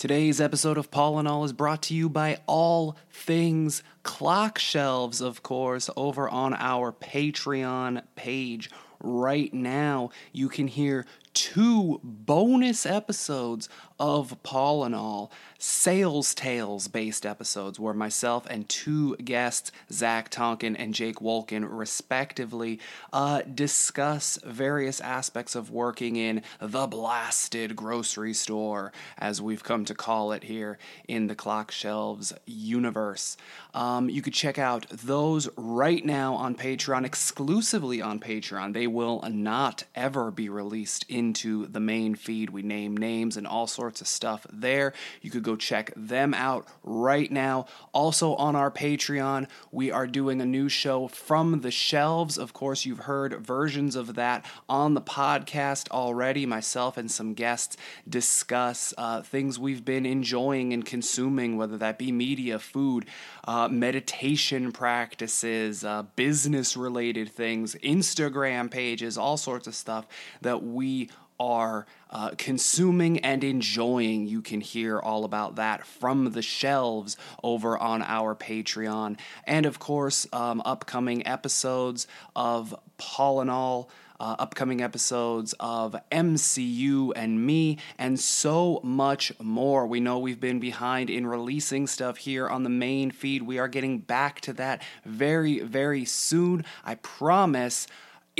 Today's episode of Paul and All is brought to you by All Things Clock Shelves, of course, over on our Patreon page. Right now, you can hear two bonus episodes of Paul and All sales tales based episodes where myself and two guests, Zach Tonkin and Jake Wolkin, respectively, uh, discuss various aspects of working in the blasted grocery store, as we've come to call it here in the Clock Shelves universe. Um, you could check out those right now on Patreon, exclusively on Patreon. They will not ever be released into the main feed. We name names and all sorts of stuff there. You could go check them out right now. Also on our Patreon, we are doing a new show from the shelves. Of course, you've heard versions of that on the podcast already. Myself and some guests discuss uh, things we've been enjoying and consuming, whether that be media, food, uh, meditation practices, uh, business related things, Instagram pages, all sorts of stuff that we are uh, consuming and enjoying. You can hear all about that from the shelves over on our Patreon. And of course, um, upcoming episodes of All. Uh, upcoming episodes of MCU and me, and so much more. We know we've been behind in releasing stuff here on the main feed. We are getting back to that very, very soon. I promise.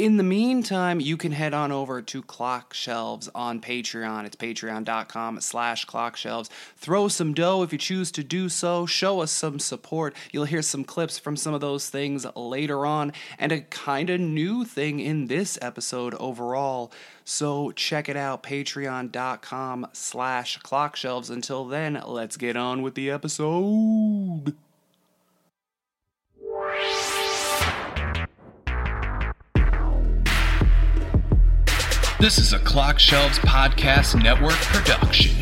In the meantime, you can head on over to Clock Shelves on Patreon. It's patreon.com slash clockshelves. Throw some dough if you choose to do so. Show us some support. You'll hear some clips from some of those things later on, and a kind of new thing in this episode overall. So check it out, patreon.com slash clockshelves. Until then, let's get on with the episode. This is a Clock Shelves Podcast Network production.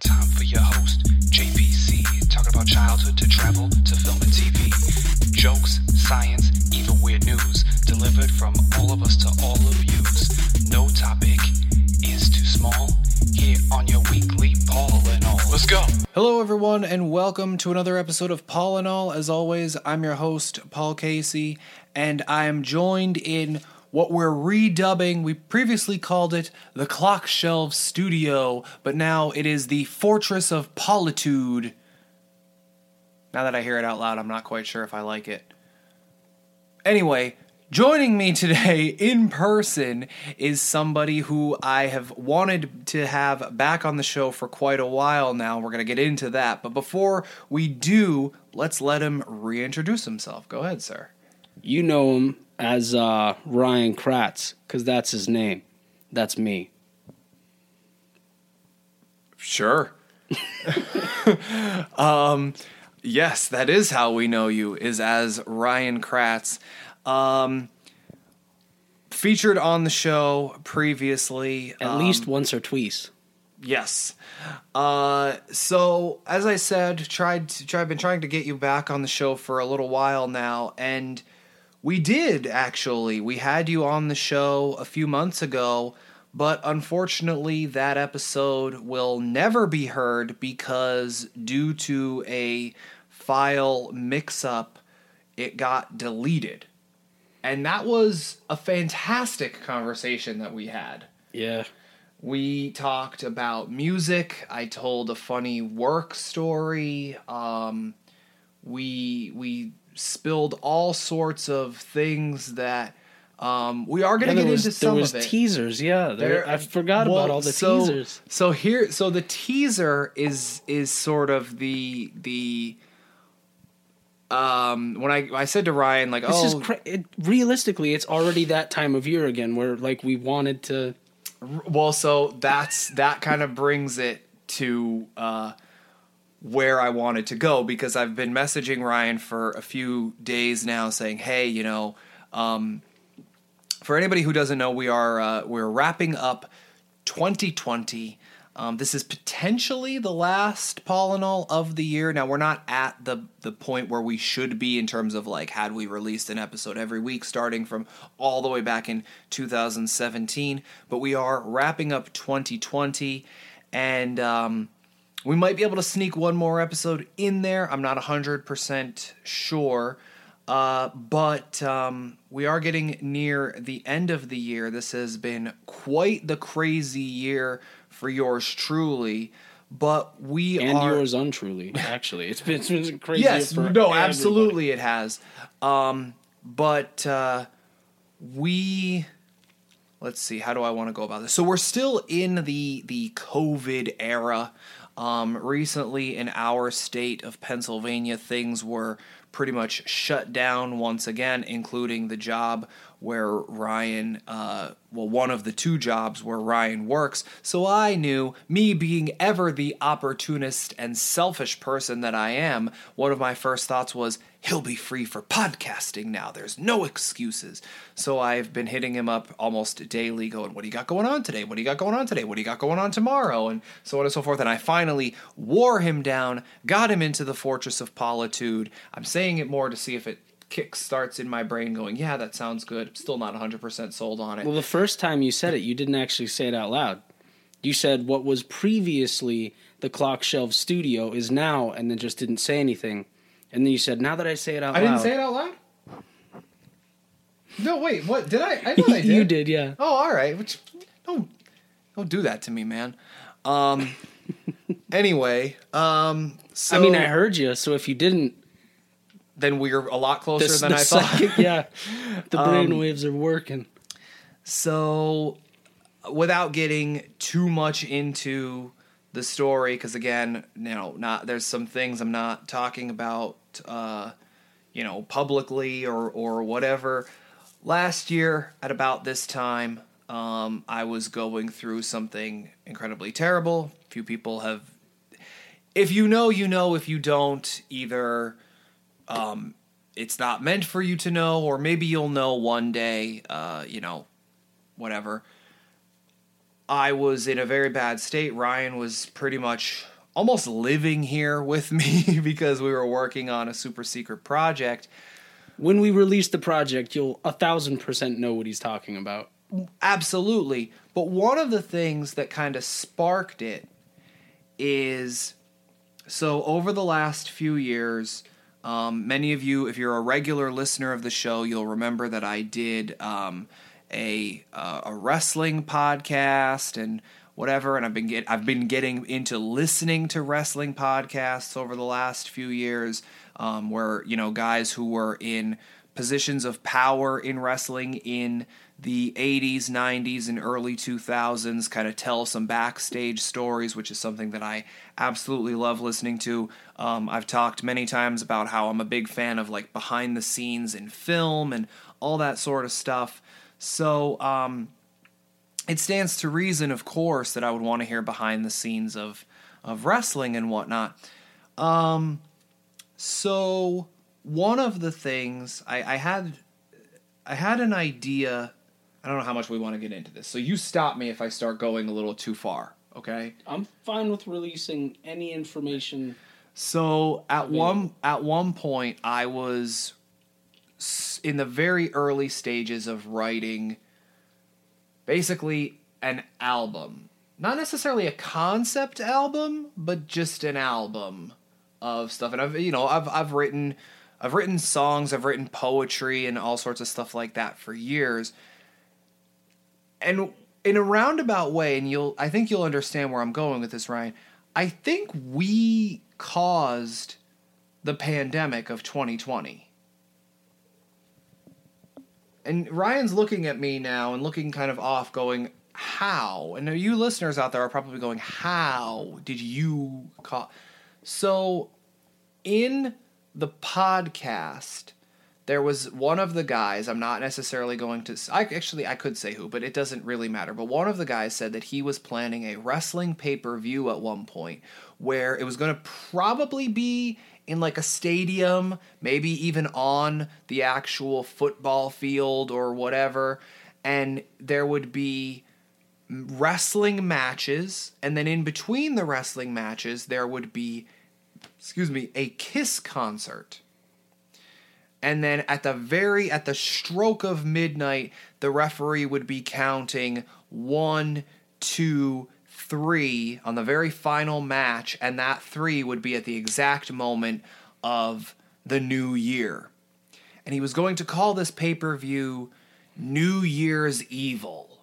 Time for your host, JPC, talking about childhood to travel to film and TV. Everyone, and welcome to another episode of Paul and All. As always, I'm your host, Paul Casey, and I am joined in what we're redubbing. We previously called it the Clock Shelf Studio, but now it is the Fortress of Politude. Now that I hear it out loud, I'm not quite sure if I like it. Anyway, joining me today in person is somebody who I have wanted to have back on the show for quite a while now. We're going to get into that. But before we do, let's let him reintroduce himself. Go ahead, sir. You know him as uh, Ryan Kratz because that's his name. That's me. Sure. um, yes, that is how we know you, is as Ryan Kratz. Um, featured on the show previously. At um, least once or twice. Yes. Uh, so as I said, tried to try. I've been trying to get you back on the show for a little while now, and we did actually. We had you on the show a few months ago, but unfortunately, that episode will never be heard because due to a file mix-up, it got deleted. And that was a fantastic conversation that we had. Yeah. We talked about music. I told a funny work story. Um, we we spilled all sorts of things that um, we are going to Yeah, get was, into some there was of it. teasers. Yeah, there, There- I forgot well, about all the so, teasers. So here, so the teaser is is sort of the the um when I I said to Ryan like It's oh cra- it, realistically, it's already that time of year again where like we wanted to. well so that's that kind of brings it to uh where I wanted to go because I've been messaging Ryan for a few days now saying hey you know um for anybody who doesn't know we are uh, we're wrapping up 2020 Um, this is potentially the last All of the year. Now we're not at the the point where we should be in terms of like had we released an episode every week starting from all the way back in 2017, but we are wrapping up 2020, and um, we might be able to sneak one more episode in there. I'm not 100% sure. Uh, but um, we are getting near the end of the year. This has been quite the crazy year for yours truly. But we and are yours untruly. Actually, it's been, it's been crazy. yes, no, everybody. absolutely, it has. Um, but uh, we let's see, how do I want to go about this? So we're still in the the COVID era. Um, recently, in our state of Pennsylvania, things were pretty much shut down once again, including the job where Ryan, uh, well, one of the two jobs where Ryan works. So I knew, me being ever the opportunist and selfish person that I am, one of my first thoughts was, he'll be free for podcasting now. There's no excuses. So I've been hitting him up almost daily, going, What do you got going on today? What do you got going on today? What do you got going on tomorrow? And so on and so forth. And I finally wore him down, got him into the Fortress of Politude. I'm saying it more to see if it kick starts in my brain going, Yeah, that sounds good. I'm still not 100% sold on it. Well, the first time you said it, you didn't actually say it out loud. You said what was previously the Clock Shelf Studio is now, and then just didn't say anything. And then you said, "Now that I say it out I loud, I didn't say it out loud? No, wait, what? Did I? I thought I did. you did, yeah." Oh, all right. Which don't don't do that to me, man. Um. anyway, um. So I mean, I heard you. So if you didn't, then we're a lot closer the, than the I thought. yeah, the Um, waves are working. So, without getting too much into the story, because again, you know, not there's some things I'm not talking about, uh, you know, publicly or or whatever. Last year at about this time, um, I was going through something incredibly terrible. Few people have, if you know, you know. If you don't, either um, it's not meant for you to know, or maybe you'll know one day. Uh, you know, whatever. I was in a very bad state. Ryan was pretty much almost living here with me because we were working on a super secret project. When we release the project, you'll a thousand percent know what he's talking about. Absolutely. But one of the things that kind of sparked it is so over the last few years, um, many of you, if you're a regular listener of the show, you'll remember that I did um, a uh, a wrestling podcast and whatever, and I've been get I've been getting into listening to wrestling podcasts over the last few years, um, where you know guys who were in positions of power in wrestling in the 80s, 90s, and early 2000s kind of tell some backstage stories, which is something that I absolutely love listening to. Um, I've talked many times about how I'm a big fan of like behind the scenes in film and all that sort of stuff. So, um, it stands to reason, of course, that I would want to hear behind the scenes of of wrestling and whatnot. Um, so one of the things I, I had, I had an idea. I don't know how much we want to get into this. So you stop me if I start going a little too far. Okay. I'm fine with releasing any information. So at one at one point, I was in the very early stages of writing, basically an album, not necessarily a concept album, but just an album of stuff. And I've you know I've I've written I've written songs, I've written poetry, and all sorts of stuff like that for years. And in a roundabout way, and you'll I think you'll understand where I'm going with this, Ryan. I think we caused the pandemic of 2020. And Ryan's looking at me now and looking kind of off, going, How? And you listeners out there are probably going, How did you cause? So, in the podcast, there was one of the guys i'm not necessarily going to i actually i could say who but it doesn't really matter but one of the guys said that he was planning a wrestling pay-per-view at one point where it was going to probably be in like a stadium maybe even on the actual football field or whatever and there would be wrestling matches, and then in between the wrestling matches, there would be, excuse me, a Kiss concert. And then at the very at the stroke of midnight, the referee would be counting one, two, three on the very final match, and that three would be at the exact moment of the new year. And he was going to call this pay per view New Year's Evil.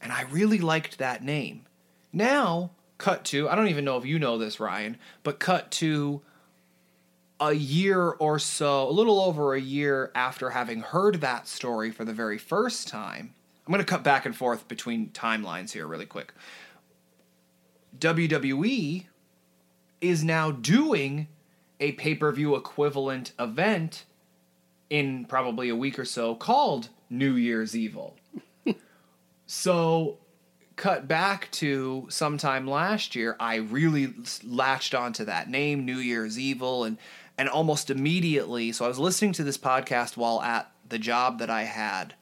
And I really liked that name. Now, cut to, I don't even know if you know this, Ryan, but cut to a year or so, a little over a year after having heard that story for the very first time. I'm going to cut back and forth between timelines here really quick. WWE is now doing a pay per view equivalent event in probably a week or so called New Year's Evil. so, cut back to sometime last year, I really latched onto that name, New Year's Evil, and and almost immediately. So I was listening to this podcast while at the job that I had,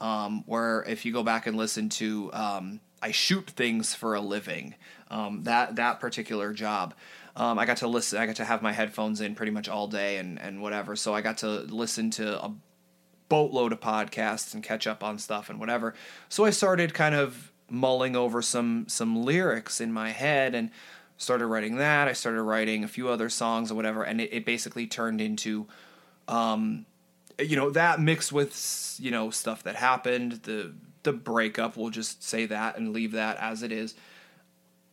um, where if you go back and listen to, um, I shoot things for a living. Um, that that particular job. Um, I got to listen. I got to have my headphones in pretty much all day and and whatever. So I got to listen to a boatload of podcasts and catch up on stuff and whatever. So I started kind of mulling over some some lyrics in my head and started writing that. I started writing a few other songs or whatever, and it, it basically turned into, um, you know, that mixed with you know stuff that happened, the the breakup. We'll just say that and leave that as it is.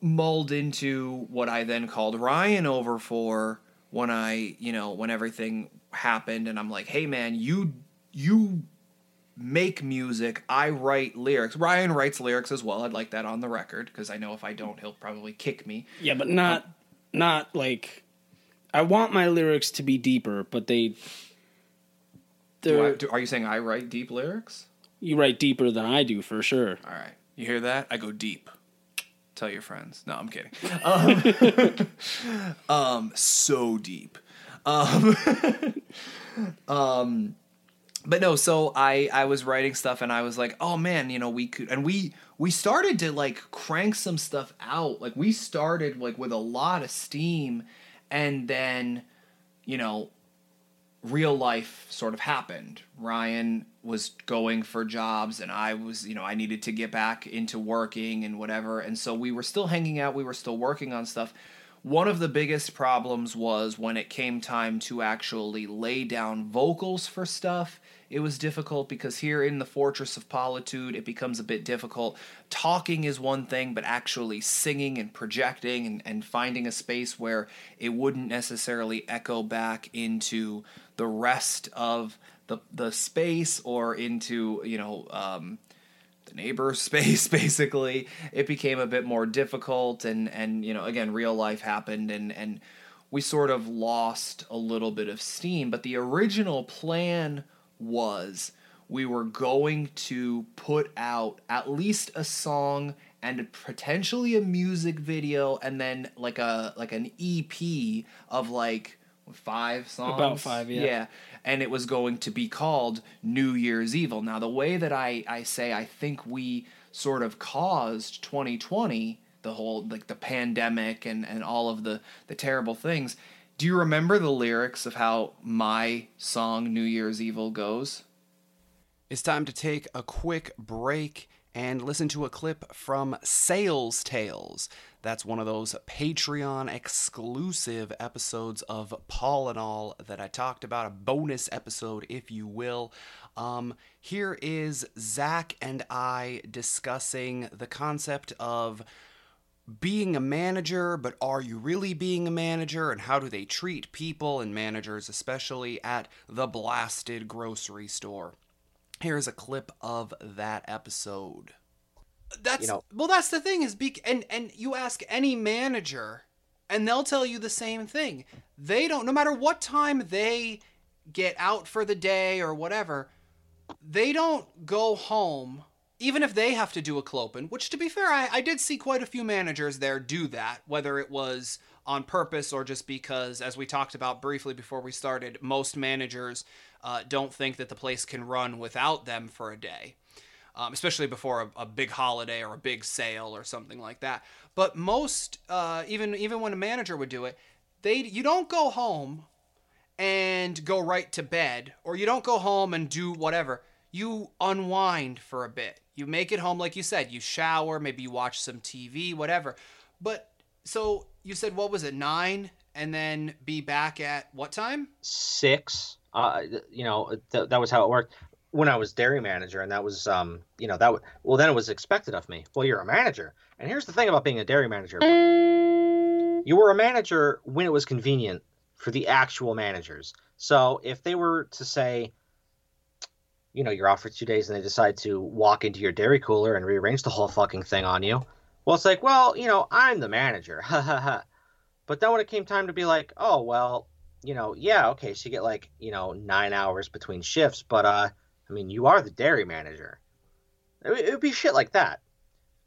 Mulled into what I then called Ryan over for when I, you know, when everything happened, and I'm like, hey man, you you make music. I write lyrics. Ryan writes lyrics as well. I'd like that on the record because I know if I don't, he'll probably kick me. Yeah, but not not like I want my lyrics to be deeper, but they Do I, do, are you saying I write deep lyrics? you write deeper than I do for sure. All right, you hear that? I go deep. Tell your friends. No, I'm kidding. Um, um so deep. Um, um, but no. So I I was writing stuff and I was like, oh man, you know, we could and we we started to like crank some stuff out. Like we started like with a lot of steam, and then, you know, real life sort of happened. Ryan was going for jobs and I was, you know, I needed to get back into working and whatever. And so we were still hanging out, we were still working on stuff. One of the biggest problems was when it came time to actually lay down vocals for stuff. It was difficult because here in the Fortress of Politude, it becomes a bit difficult. Talking is one thing, but actually singing and projecting and, and finding a space where it wouldn't necessarily echo back into the rest of the the space or into you know um, the neighbor space basically it became a bit more difficult and and you know again real life happened and and we sort of lost a little bit of steam but the original plan was we were going to put out at least a song and potentially a music video and then like a like an EP of like five songs About five, yeah. yeah and it was going to be called New Year's Evil. Now, the way that I, I say I think we sort of caused 2020, the whole like the pandemic and, and all of the, the terrible things. Do you remember the lyrics of how my song New Year's Evil goes? It's time to take a quick break and listen to a clip from Sales Tales. That's one of those Patreon exclusive episodes of Paul and All that I talked about, a bonus episode, if you will. Um, here is Zach and I discussing the concept of being a manager, but are you really being a manager? And how do they treat people and managers, especially at the blasted grocery store? Here's a clip of that episode. That's You know- well. That's the thing is, be, and and you ask any manager, and they'll tell you the same thing. They don't, no matter what time they get out for the day or whatever, they don't go home. Even if they have to do a clopen, which to be fair, I, I did see quite a few managers there do that, whether it was on purpose or just because, as we talked about briefly before we started, most managers uh, don't think that the place can run without them for a day. um, especially before a, a big holiday or a big sale or something like that. But most, uh, even even when a manager would do it, they you don't go home and go right to bed, or you don't go home and do whatever. You unwind for a bit. You make it home, like you said. You shower, maybe you watch some TV, whatever. But so you said, what was it, nine, and then be back at what time? Six. Uh, you know, th- that was how it worked when I was dairy manager, and that was, um, you know, that w- well, then it was expected of me. Well, you're a manager, and here's the thing about being a dairy manager: you were a manager when it was convenient for the actual managers. So if they were to say, you know, you're off for two days, and they decide to walk into your dairy cooler and rearrange the whole fucking thing on you, well, it's like, well, you know, I'm the manager. But then when it came time to be like, oh well, you know, yeah, okay, so you get like, you know, nine hours between shifts, but uh, I mean, you are the dairy manager. It, it would be shit like that.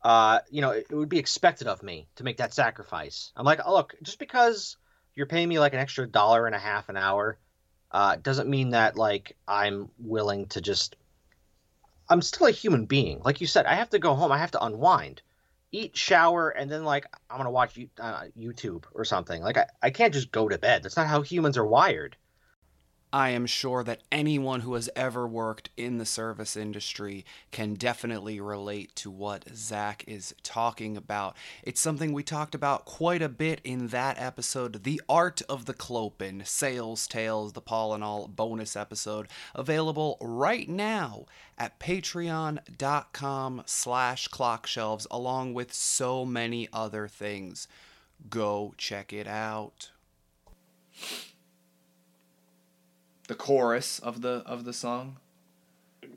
Uh, you know, it, it would be expected of me to make that sacrifice. I'm like, oh, look, just because you're paying me like an extra dollar and a half an hour, uh, doesn't mean that like I'm willing to just. I'm still a human being, like you said. I have to go home. I have to unwind eat, shower, and then like I'm gonna watch uh, YouTube or something. Like I, I can't just go to bed. That's not how humans are wired. I am sure that anyone who has ever worked in the service industry can definitely relate to what Zach is talking about. It's something we talked about quite a bit in that episode, The Art of the Clopen, Sales Tales, the Paul and All bonus episode, available right now at patreon.com slash clockshelves, along with so many other things. Go check it out the chorus of the of the song?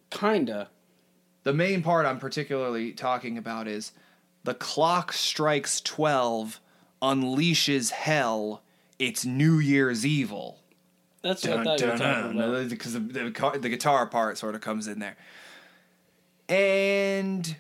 Kinda. The main part I'm particularly talking about is the clock strikes 12, unleashes hell, it's New Year's evil. That's what I thought you were talking about. Because the, the, the guitar part sort of comes in there. And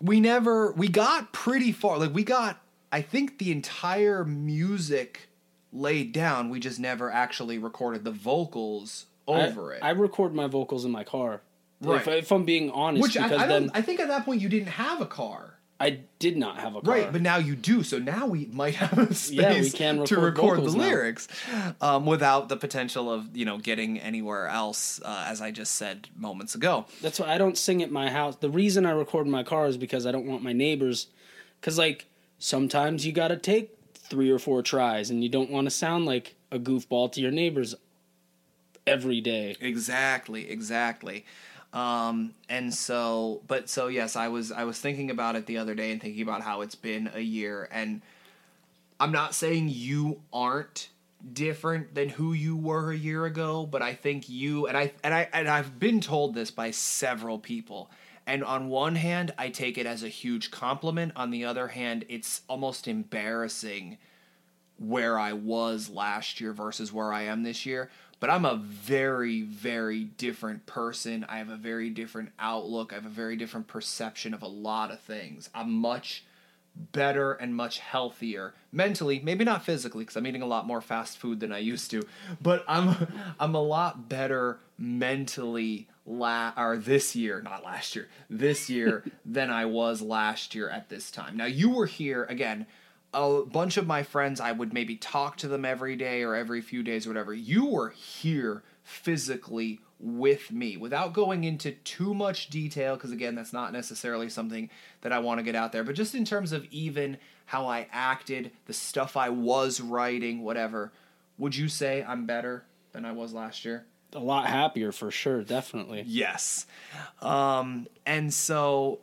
we never, we got pretty far. Like, we got, I think, the entire music laid down. We just never actually recorded the vocals over I, it. I record my vocals in my car. Right. If, if I'm being honest, Which I, because I, then don't, I think at that point you didn't have a car. I did not have a car. Right, but now you do. So now we might have a space Yeah, we can to record record the lyrics um, without the potential of you know getting anywhere else, uh, as I just said moments ago. That's why I don't sing at my house. The reason I record in my car is because I don't want my neighbors. Because like sometimes you got to take three or four tries, and you don't want to sound like a goofball to your neighbors every day. Exactly, exactly. Um, and so, but so yes, I was I was thinking about it the other day and thinking about how it's been a year, and I'm not saying you aren't different than who you were a year ago, but I think you and I and I and I've been told this by several people. And on one hand, I take it as a huge compliment. On the other hand, it's almost embarrassing where I was last year versus where I am this year. But I'm a very, very different person. I have a very different outlook. I have a very different perception of a lot of things. I'm much better and much healthier mentally maybe not physically because i'm eating a lot more fast food than i used to but i'm i'm a lot better mentally la- or this year not last year this year than i was last year at this time. Now you were here again a bunch of my friends i would maybe talk to them every day or every few days or whatever. You were here physically with me without going into too much detail because again that's not necessarily something that i want to get out there but just in terms of even how i acted the stuff i was writing whatever would you say i'm better than i was last year A lot happier for sure, definitely. Yes. Um, and so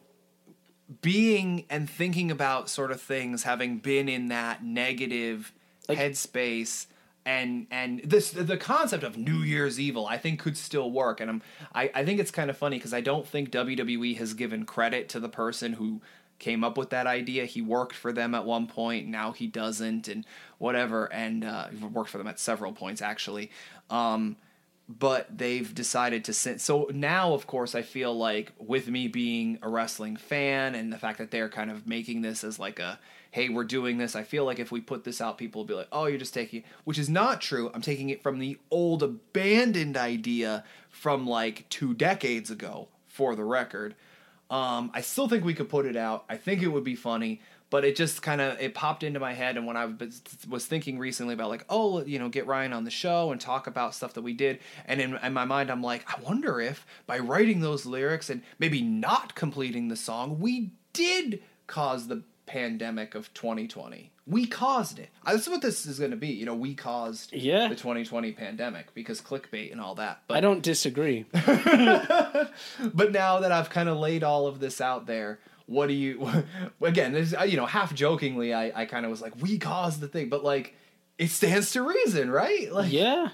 being and thinking about sort of things, having been in that negative Like- headspace and and this the concept of New Year's Evil I think could still work and I'm I, I think it's kind of funny because I don't think WWE has given credit to the person who came up with that idea. He worked for them at one point, now he doesn't, and whatever. And uh, worked for them at several points actually. Um, but they've decided to send. So now, of course, I feel like with me being a wrestling fan and the fact that they're kind of making this as like a, hey, we're doing this. I feel like if we put this out, people will be like, oh, you're just taking, it. which is not true. I'm taking it from the old abandoned idea from like two decades ago, for the record. Um, I still think we could put it out. I think it would be funny, but it just kind of it popped into my head. And when I was- thinking recently about like, oh, you know, get Ryan on the show and talk about stuff that we did, and in, in my mind, I'm like, I wonder if by writing those lyrics and maybe not completing the song, we did cause the pandemic of 2020. We caused it. That's what this is going to be. You know, we caused Yeah. the 2020 pandemic because clickbait and all that. But I don't disagree. but now that I've kind of laid all of this out there, what do you? Again, there's, uh, you know, half jokingly, I, I kind of was like, "We caused the thing," but like, it stands to reason, right? Like, Yeah.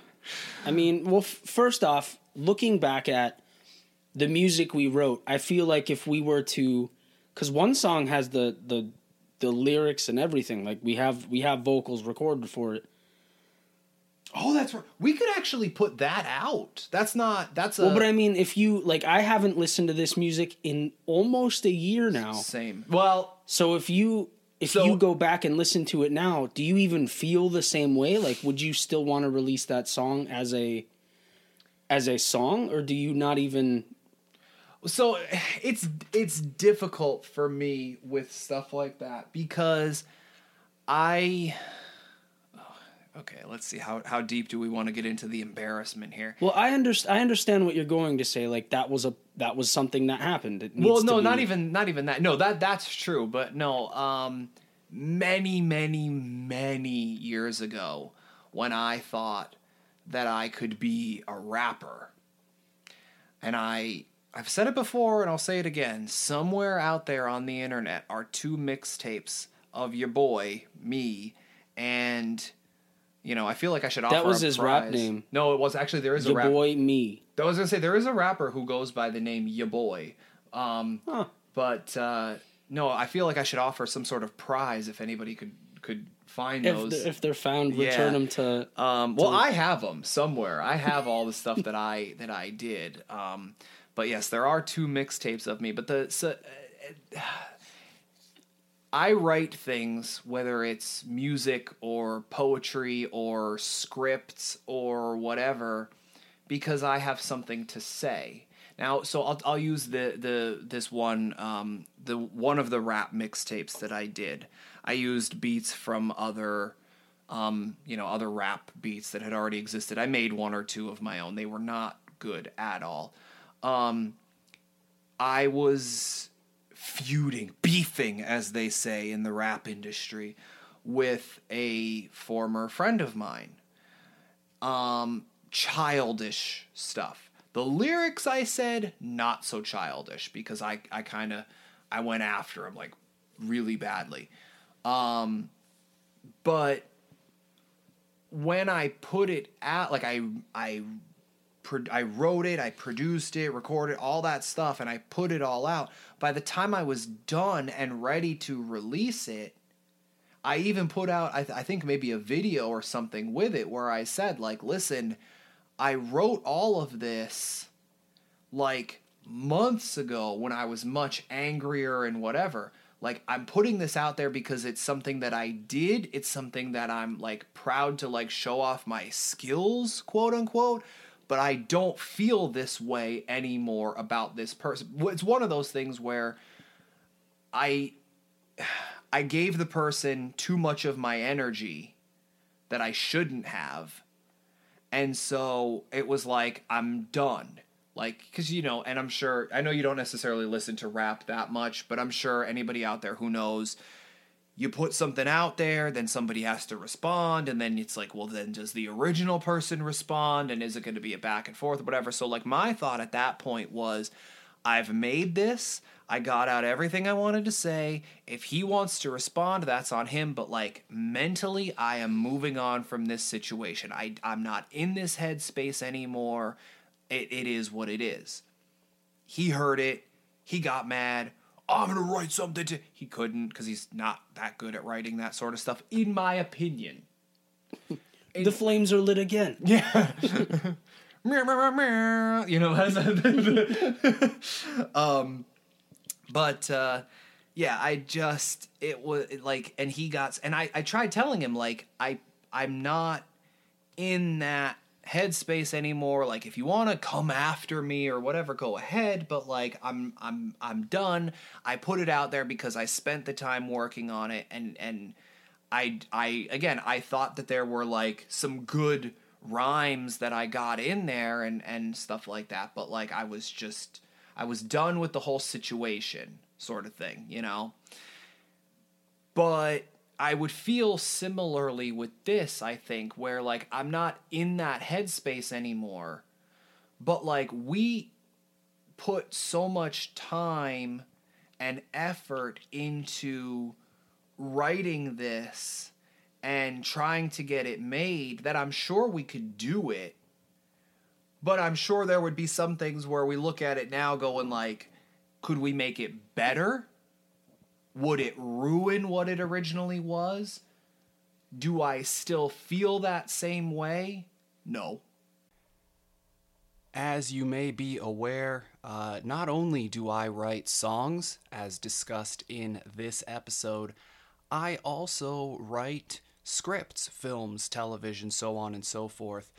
I mean, well, f- first off, looking back at the music we wrote, I feel like if we were to, because one song has the the the lyrics and everything, like we have we have vocals recorded for it. Oh, that's right. We could actually put that out. That's not. That's a Well, but I mean, if you like, I haven't listened to this music in almost a year now. same. Well, So if you if So- you go back and listen to it now, do you even feel the same way? Like, would you still want to release that song as a as a song, or do you not even? so it's it's difficult for me with stuff like that because I okay, let's see how how deep do we want to get into the embarrassment here? Well, I understand. I understand what you're going to say. Like that was a that was something that happened. Well, no, be- not even not even that. No, that that's true, but no, um many many many years ago when I thought that I could be a rapper. And I I've said it before and I'll say it again. Somewhere out there on the internet are two mixtapes of your boy, me, and you know, I feel like I should offer That was a his rap name. No, it was actually there is a Your rap. boy me. I was gonna say there is a rapper who goes by the name Ya Boy, um, Huh. but uh, no, I feel like I should offer some sort of prize if anybody could could find If those. they're, if they're found, Yeah. return them to. um, well, I have them somewhere. I have all the stuff that I that I did. Um, but yes, there are two mixtapes of me. But the so, uh, I write things, whether it's music or poetry or scripts or whatever, because I have something to say. Now, so I'll I'll use the the this one um, the one of the rap mixtapes that I did. I used beats from other um, you know other rap beats that had already existed. I made one or two of my own. They were not good at all. Um, I was feuding, beefing, as they say in the rap industry, with a former friend of mine. Um, childish stuff. The lyrics I said not so childish because I I kind of I went after him like really badly. Um, but when I put it out, like I I pro- I wrote it, I produced it, recorded all that stuff, and I put it all out. By the time I was done and ready to release it, I even put out, I, th- I think maybe a video or something with it where I said, like, listen, I wrote all of this like months ago when I was much angrier and whatever. Like, I'm putting this out there because it's something that I did. It's something that I'm like proud to like show off my skills, quote unquote. But I don't feel this way anymore about this person. It's one of those things where I I gave the person too much of my energy that I shouldn't have. And so it was like, I'm done. Like, because, you know, and I'm sure, I know you don't necessarily listen to rap that much, but I'm sure anybody out there who knows, you put something out there, then somebody has to respond, and then it's like, well, then does the original person respond, and is it going to be a back and forth or whatever? So, like, my thought at that point was, I've made this. I got out everything I wanted to say. If he wants to respond, that's on him. But like mentally, I am moving on from this situation. I I'm not in this headspace anymore. It it is what it is. He heard it. He got mad. I'm gonna write something to. He couldn't because he's not that good at writing that sort of stuff, in my opinion. The flames are lit again. Yeah. You know, um, but uh, yeah, I just it was like, and he got, and I I tried telling him like I I'm not in that headspace anymore. Like if you want to come after me or whatever, go ahead, but like I'm I'm I'm done. I put it out there because I spent the time working on it and and I I again, I thought that there were like some good rhymes that I got in there and and stuff like that, but like I was just I was done with the whole situation sort of thing, you know. But I would feel similarly with this, I think, where like I'm not in that headspace anymore. But like we put so much time and effort into writing this and trying to get it made that I'm sure we could do it. But I'm sure there would be some things where we look at it now going like could we make it better? Would it ruin what it originally was? Do I still feel that same way? No. As you may be aware, uh, not only do I write songs, as discussed in this episode, I also write scripts, films, television, so on and so forth.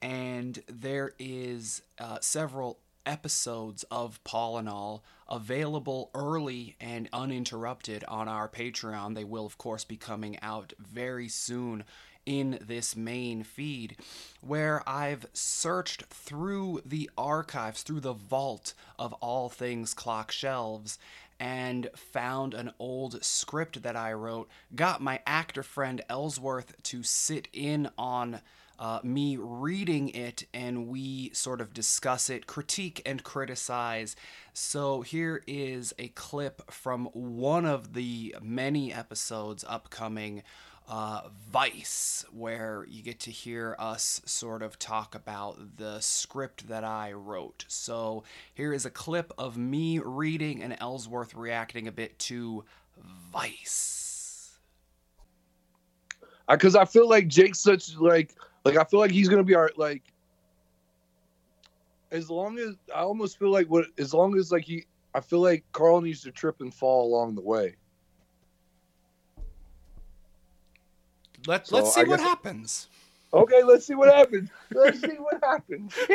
And there is uh, several episodes of Paul and All available early and uninterrupted on our Patreon. They will, of course, be coming out very soon in this main feed, where I've searched through the archives, through the vault of all things clock shelves, and found an old script that I wrote. Got my actor friend Ellsworth to sit in on uh, me reading it and we sort of discuss it, critique, and criticize. So here is a clip from one of the many episodes upcoming. Uh, Vice, where you get to hear us sort of talk about the script that I wrote. So here is a clip of me reading and Ellsworth reacting a bit to Vice. Because I feel like Jake's such like like I feel like he's gonna be our like. As long as I almost feel like what as long as like he, I feel like Carl needs to trip and fall along the way. Let, So, let's see I what happens. Okay, let's see what happens. Let's see what happens.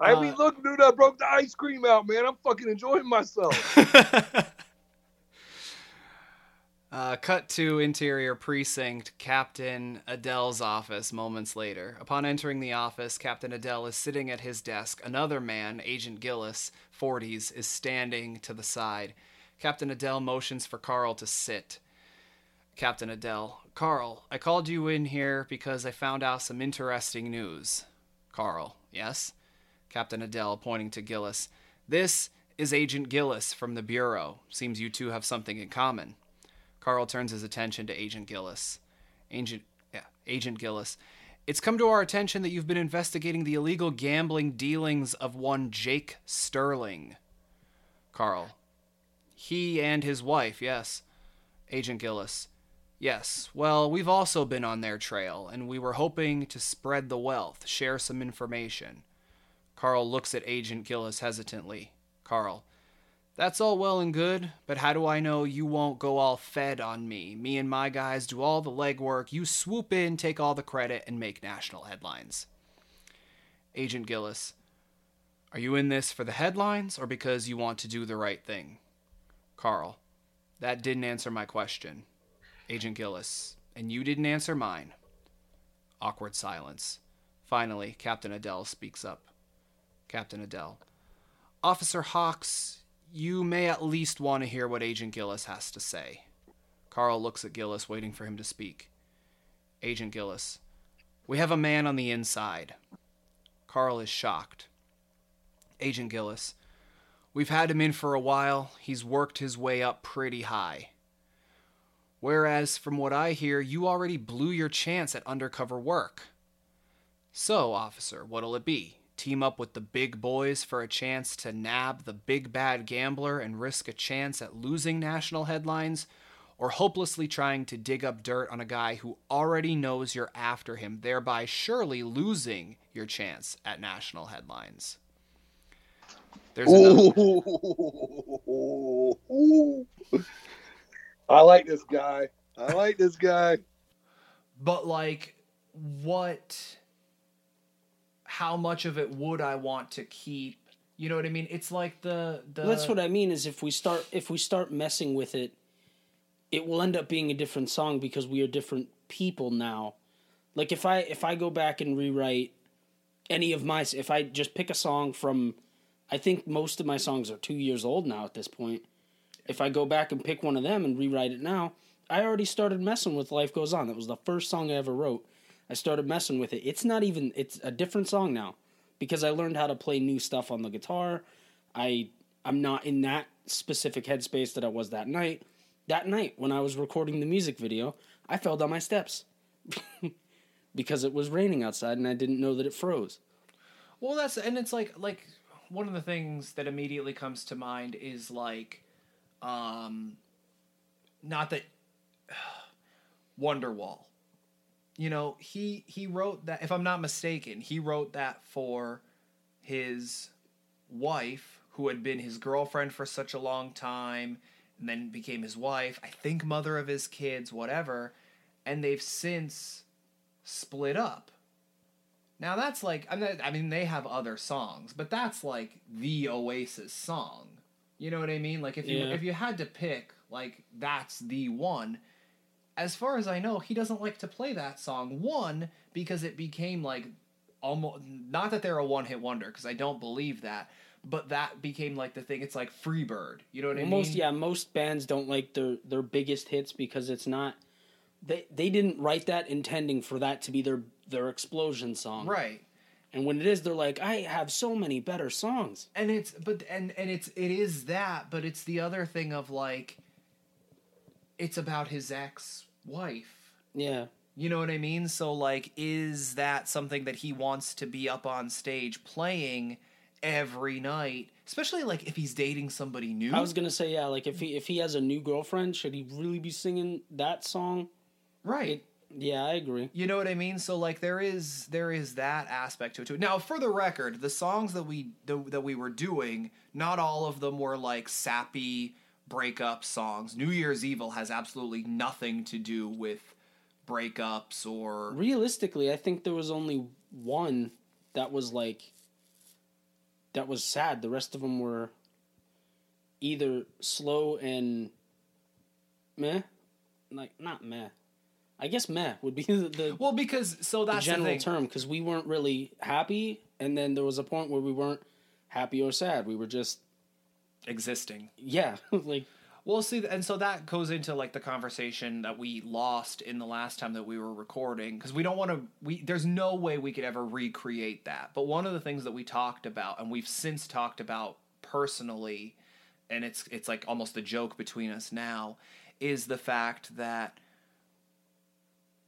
I mean, Uh, look, dude, I broke the ice cream out, man. I'm fucking enjoying myself. uh, cut to interior precinct, Captain Adele's office moments later. Upon entering the office, Captain Adele is sitting at his desk. Another man, Agent Gillis, 40s, is standing to the side. Captain Adele motions for Carl to sit. Captain Adele, Carl, I called you in here because I found out some interesting news. Carl, yes? Captain Adele, pointing to Gillis. This is Agent Gillis from the Bureau. Seems you two have something in common. Carl turns his attention to Agent Gillis. Agent, yeah, Agent Gillis. It's come to our attention that you've been investigating the illegal gambling dealings of one Jake Sterling. Carl. He and his wife, yes. Agent Gillis. Yes, well, we've also been on their trail, and we were hoping to spread the wealth, share some information. Carl looks at Agent Gillis hesitantly. Carl. That's all well and good, but how do I know you won't go all fed on me? Me and my guys do all the legwork, you swoop in, take all the credit, and make national headlines. Agent Gillis. Are you in this for the headlines or because you want to do the right thing? Carl. That didn't answer my question. Agent Gillis. And you didn't answer mine. Awkward silence. Finally, Captain Adele speaks up. Captain Adele. Officer Hawks, you may at least want to hear what Agent Gillis has to say. Carl looks at Gillis, waiting for him to speak. Agent Gillis. We have a man on the inside. Carl is shocked. Agent Gillis. We've had him in for a while. He's worked his way up pretty high. Whereas, from what I hear, you already blew your chance at undercover work. So, officer, what'll it be? Team up with the big boys for a chance to nab the big bad gambler and risk a chance at losing national headlines? Or hopelessly trying to dig up dirt on a guy who already knows you're after him, thereby surely losing your chance at national headlines? There's another. Ooh. I like this guy. I like this guy. But like what how much of it would I want to keep? You know what I mean? It's like the the That's what I mean. Is if we start if we start messing with it, it will end up being a different song because we are different people now. Like if I if I go back and rewrite any of my if I just pick a song from, I think most of my songs are two years old now at this point. If I go back and pick one of them and rewrite it now, I already started messing with "Life Goes On." That was the first song I ever wrote. I started messing with it. It's not even. It's a different song now because I learned how to play new stuff on the guitar. I I'm not in that specific headspace that I was that night. That night when I was recording the music video, I fell down my steps because it was raining outside and I didn't know that it froze. Well, that's and it's like like one of the things that immediately comes to mind is like, um, not that Wonderwall. You know, he he wrote that. If I'm not mistaken, he wrote that for his wife, who had been his girlfriend for such a long time, and then became his wife. I think mother of his kids, whatever. And they've since split up. Now that's like I'm not, I mean they have other songs, but that's like the Oasis song. You know what I mean? Like if you Yeah. if you had to pick like that's the one. As far as I know, he doesn't like to play that song. One because it became like almost not that they're a one-hit wonder because I don't believe that, but that became like the thing. It's like Freebird. You know what I mean? most yeah, most bands don't like their their biggest hits because it's not they they didn't write that intending for that to be their their explosion song. Right. And when it is, they're like, I have so many better songs. and it's but and and it's it is that but it's the other thing of like it's about his ex-wife Yeah. you know what i mean so like is that something that he wants to be up on stage playing every night especially like if he's dating somebody new I was gonna say yeah, like if he if he has a new girlfriend, should he really be singing that song? right Yeah, I agree. You know what I mean? So like there is there is that aspect to it too. Now, for the record, the songs that we that we were doing, not all of them were like sappy breakup songs. New Year's Evil has absolutely nothing to do with breakups or Realistically, I think there was only one that was like that was sad. The rest of them were either slow and meh, like not meh. I guess meh would be the, the, well because so that's the general term because we weren't really happy, and then there was a point where we weren't happy or sad. We were just existing. yeah, like we'll see, and so that goes into like the conversation that we lost in the last time that we were recording because we don't want to. We there's no way we could ever recreate that. But one of the things that we talked about, and we've since talked about personally, and it's it's like almost a joke between us now, is the fact that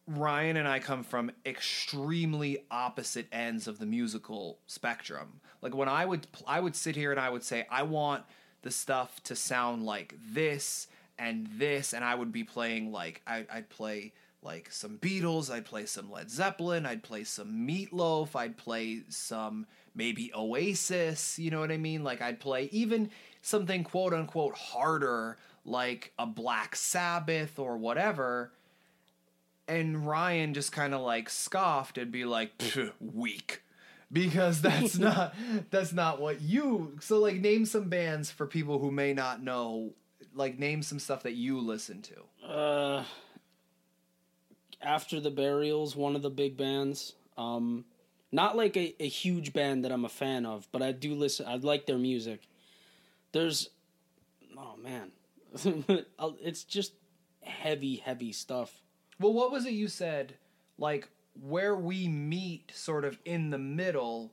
Ryan and I come from extremely opposite ends of the musical spectrum. Like when I would I would sit here and I would say I want the stuff to sound like this and this and I would be playing like I I'd play like some Beatles, I'd play some Led Zeppelin, I'd play some Meat Loaf, I'd play some maybe Oasis, you know what I mean? Like I'd play even something quote unquote harder like a Black Sabbath or whatever and Ryan just kind of like scoffed and be like weak because that's not that's not what you so like name some bands for people who may not know like name some stuff that you listen to uh, after the burials, one of the big bands. Um, not like a, a huge band that I'm a fan of, but I do listen. I like their music. There's, oh man, it's just heavy, heavy stuff. well what was it you said like where we meet sort of in the middle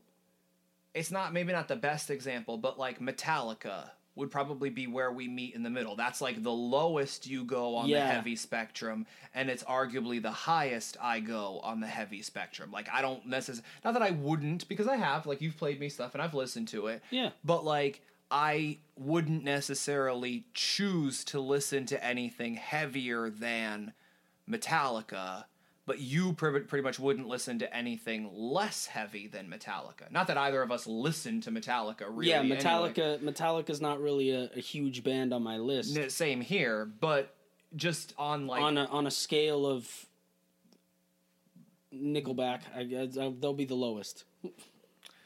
it's not maybe not the best example but like Metallica would probably be where we meet in the middle. That's like the lowest you go on the heavy spectrum and it's arguably the highest I go on the heavy spectrum. Like I don't necessarily not that I wouldn't because I have like you've played me stuff and I've listened to it. Yeah. but like I wouldn't necessarily choose to listen to anything heavier than Metallica, but you pretty much wouldn't listen to anything less heavy than Metallica. Not that either of us listen to Metallica really. yeah, anyway. Metallica. Metallica's not really a, a huge band on my list. Same here, but just on like on a on a scale of Nickelback. I guess uh, they'll be the lowest.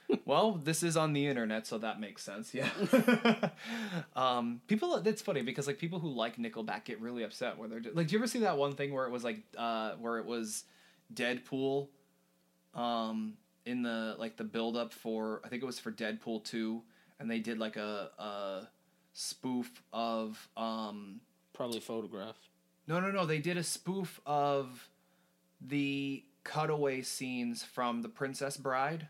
Well, this is on the internet, so that makes sense. Yeah. um, people. That's funny because like people who like Nickelback get really upset when they're like. Do you ever see that one thing where it was like uh, where it was Deadpool, um, in the like the build up for I think it was for Deadpool two, and they did like a a spoof of um Probably photograph. no, no, no. They did a spoof of the cutaway scenes from The Princess Bride.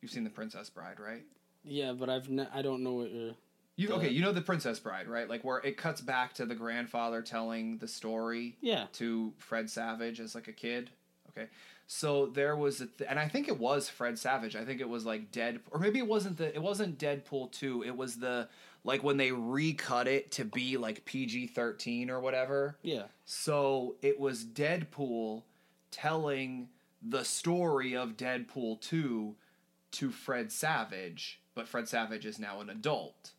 You've seen The Princess Bride, right? Yeah, but I've ne- I don't know what you're. You okay? You know The Princess Bride, right? Like where it cuts back to the grandfather telling the story Yeah. to Fred Savage as like a kid. Okay, so there was, a th- and I think it was Fred Savage. I think it was like Dead, or maybe it wasn't the. It wasn't Deadpool two. It was the like when they recut it to be like PG thirteen or whatever. Yeah. So it was Deadpool telling the story of Deadpool 2 to Fred Savage, but Fred Savage is now an adult.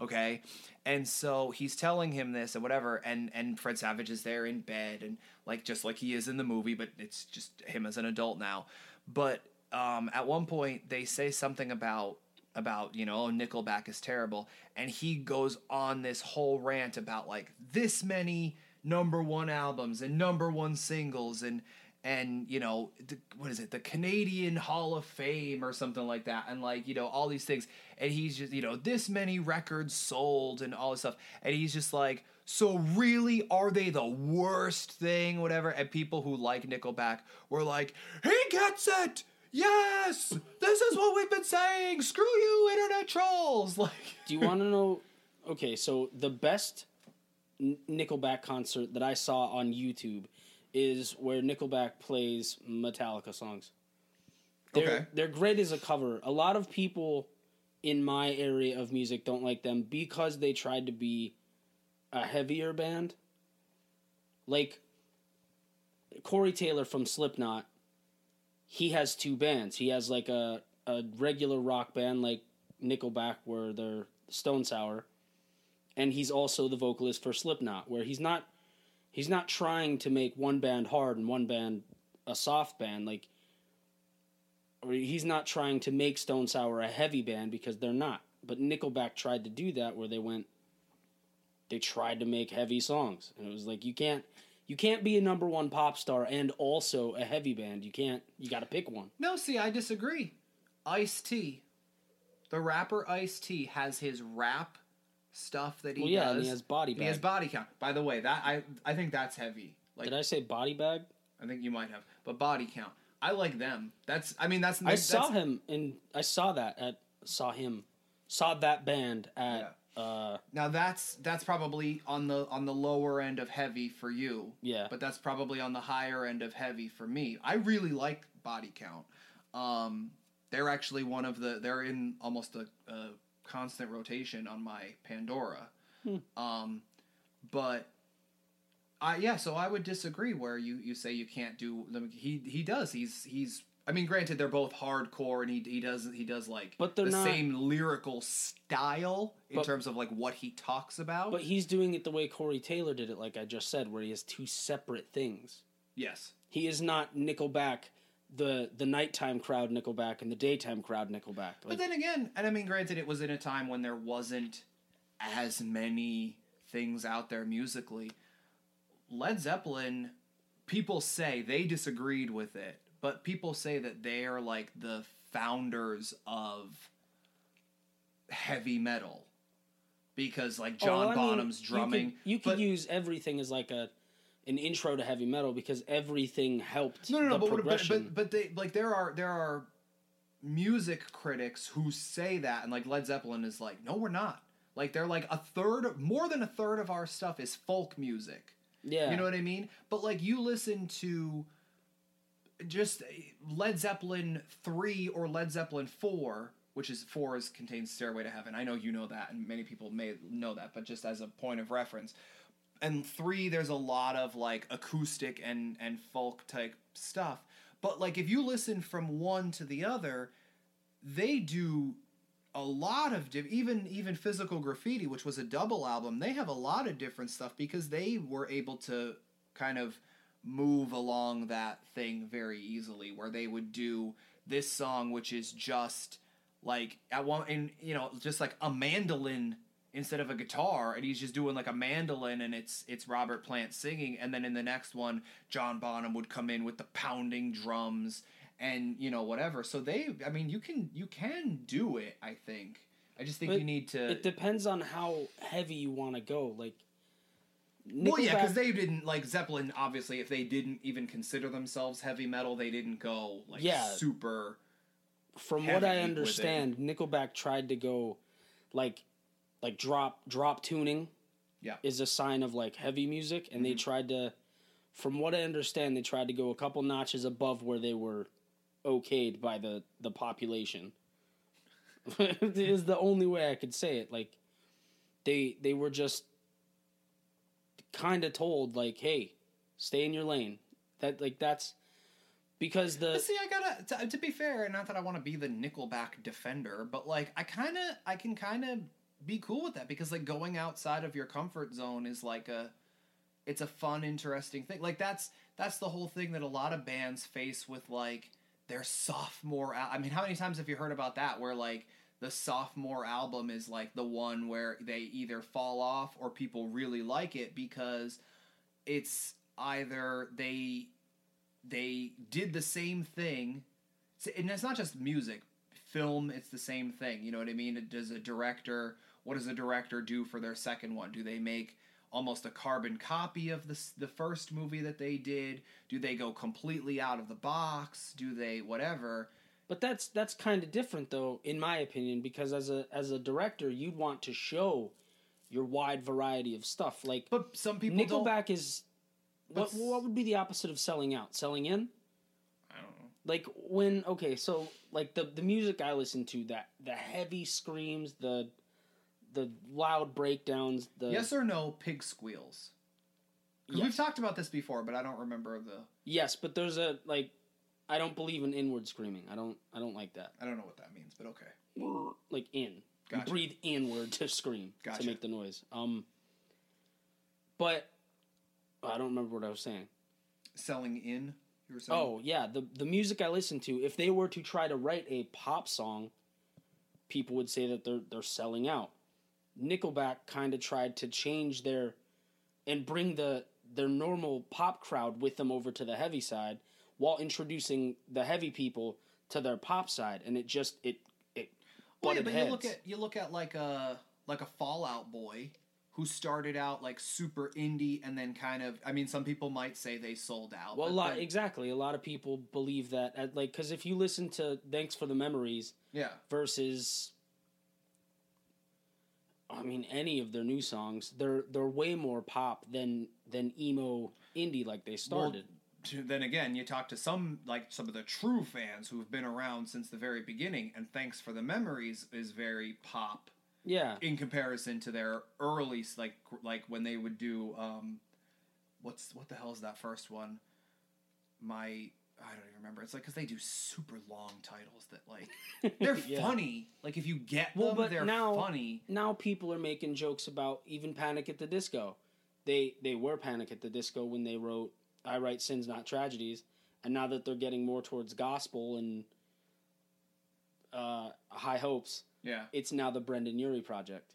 Okay? And so he's telling him this and whatever and and Fred Savage is there in bed and like just like he is in the movie, but it's just him as an adult now. But um at one point they say something about about you know oh, Nickelback is terrible, and he goes on this whole rant about like this many number one albums and number one singles and and you know the, what is it? The Canadian Hall of Fame or something like that. And like you know all these things. And he's just you know this many records sold and all this stuff. And he's just like so really are they the worst thing? whatever. And people who like Nickelback were like he gets it! Yes! This is what we've been saying! Screw you internet trolls! Like Do you want to know? Okay, so the best Nickelback concert that I saw on YouTube is where Nickelback plays Metallica songs. They're, Okay. they're great as a cover. A lot of people in my area of music don't like them because they tried to be a heavier band. Like Corey Taylor from Slipknot, he has two bands. He has like a, a regular rock band like Nickelback where they're Stone Sour, and he's also the vocalist for Slipknot where he's not he's not trying to make one band hard and one band a soft band like or he's not trying to make Stone Sour a heavy band because they're not. But Nickelback tried to do that where they went they tried to make heavy songs and it was like you can't you can't be a number one pop star and also a heavy band. You can't you got to pick one. No, see, I disagree. Ice T, the rapper Ice T, has his rap stuff that he Well, yeah, does. and he has body He has body count. By the way, that I I think that's heavy. Like Did I say body bag? I think you might have, but body count. I like them. That's I mean that's I that's, saw him and I saw that at saw him saw that band at uh Now that's that's probably on the on the lower end of heavy for you. Yeah. But that's probably on the higher end of heavy for me. I really like body count. Um, they're actually one of the they're in almost a, a constant rotation on my Pandora. Um, but I yeah, so I would disagree where you you say you can't do. He he does. He's he's. I mean, granted, they're both hardcore, and he he does he does like But they're the not- same lyrical style in But- terms of like what he talks about. but he's doing it the way Corey Taylor did it like I just said where he has two separate things. yes, He is not Nickelback the the nighttime crowd Nickelback and the daytime crowd Nickelback. but then again, and I mean, granted, it was in a time when there wasn't as many things out there musically. Led Zeppelin, people say they disagreed with it, but people say that they are like the founders of heavy metal because like oh, John well, I mean, Bonham's drumming. You could, you could but- use everything as like a an intro to heavy metal because everything helped no, no, no, but, but but but they like there are there are music critics who say that, and like Led Zeppelin is like, no, we're not. Like they're like a third, more than a third of our stuff is folk music. yeah, You know what I mean? But like you listen to just eh, Led Zeppelin 3 or Led Zeppelin 4, which is 4 is contains Stairway to Heaven. I know you know that and many people may know that, but just as a point of reference. And 3 there's a lot of like acoustic and and folk type stuff. But like if you listen from one to the other, they do a lot of even even physical graffiti which was a double album they have a lot of different stuff because they were able to kind of move along that thing very easily where they would do this song which is just like at one and you know just like a mandolin instead of a guitar and he's just doing like a mandolin and it's it's Robert Plant singing and then in the next one John Bonham would come in with the pounding drums and you know whatever so they I mean you can you can do it I think I just think But you need to It depends on how heavy you want to go. Like, Well, yeah, because they didn't like Zeppelin. Obviously, if they didn't even consider themselves heavy metal, they didn't go like Yeah. super. from what I understand, Nickelback tried to go like like drop drop tuning Yeah, is a sign of like heavy music and they mm-hmm. tried to from what I understand they tried to go a couple notches above where they were okayed by the the population. is the only way I could say it. Like they they were just kind of told like hey stay in your lane. That like that's because the But see, I gotta to, to be fair, and not that I want to be the Nickelback defender, but like I kind of I can kind of be cool with that because like going outside of your comfort zone is like a it's a fun interesting thing. Like that's that's the whole thing that a lot of bands face with like their sophomore al- i mean how many times have you heard about that where like the sophomore album is like the one where they either fall off or people really like it because it's either they they did the same thing and it's not just music film it's the same thing you know what i mean does a director what does a director do for their second one do they make almost a carbon copy of the, the first movie that they did do they go completely out of the box do they whatever But that's that's kind of different though, in my opinion, because as a as a director, you'd want to show your wide variety of stuff. Like but some people don't Nickelback is what what would be the opposite of selling out? Selling in? I don't know Like when okay, so like the the music I listen to, that the heavy screams, the the loud breakdowns, the yes or no pig squeals Yes. we've talked about this before but i don't remember the yes, but there's a like I don't believe in inward screaming. I don't I don't like that. i don't know what that means but okay Like in. Gotcha. You breathe inward to scream Gotcha. to make the noise. Um but I don't remember what I was saying. selling in you were saying Oh yeah, the the music I listen to, if they were to try to write a pop song, people would say that they're they're selling out. Nickelback kind of tried to change their and bring the their normal pop crowd with them over to the heavy side while introducing the heavy people to their pop side and it just it it Well, yeah, but heads. you look at you look at like a like a Fall Out Boy who started out like super indie and then kind of I mean some people might say they sold out. well, a lot then- exactly. A lot of people believe that, like, because if you listen to "Thanks for the Memories," Yeah. versus I mean any of their new songs, they're they're way more pop than than emo indie like they started. Well, to, then again, you talk to some like some of the true fans who have been around since the very beginning, and thanks for the memories is very pop yeah. in comparison to their early like like when they would do um, what's what the hell is that first one? My I don't even remember. It's like because they do super long titles that like they're Yeah. funny. Like if you get Well, them, but they're now funny. now people are making jokes about even Panic at the Disco. They they were Panic at the Disco when they wrote "I Write Sins Not Tragedies," and now that they're getting more towards gospel and uh, high hopes, Yeah. it's now the Brendon Urie project.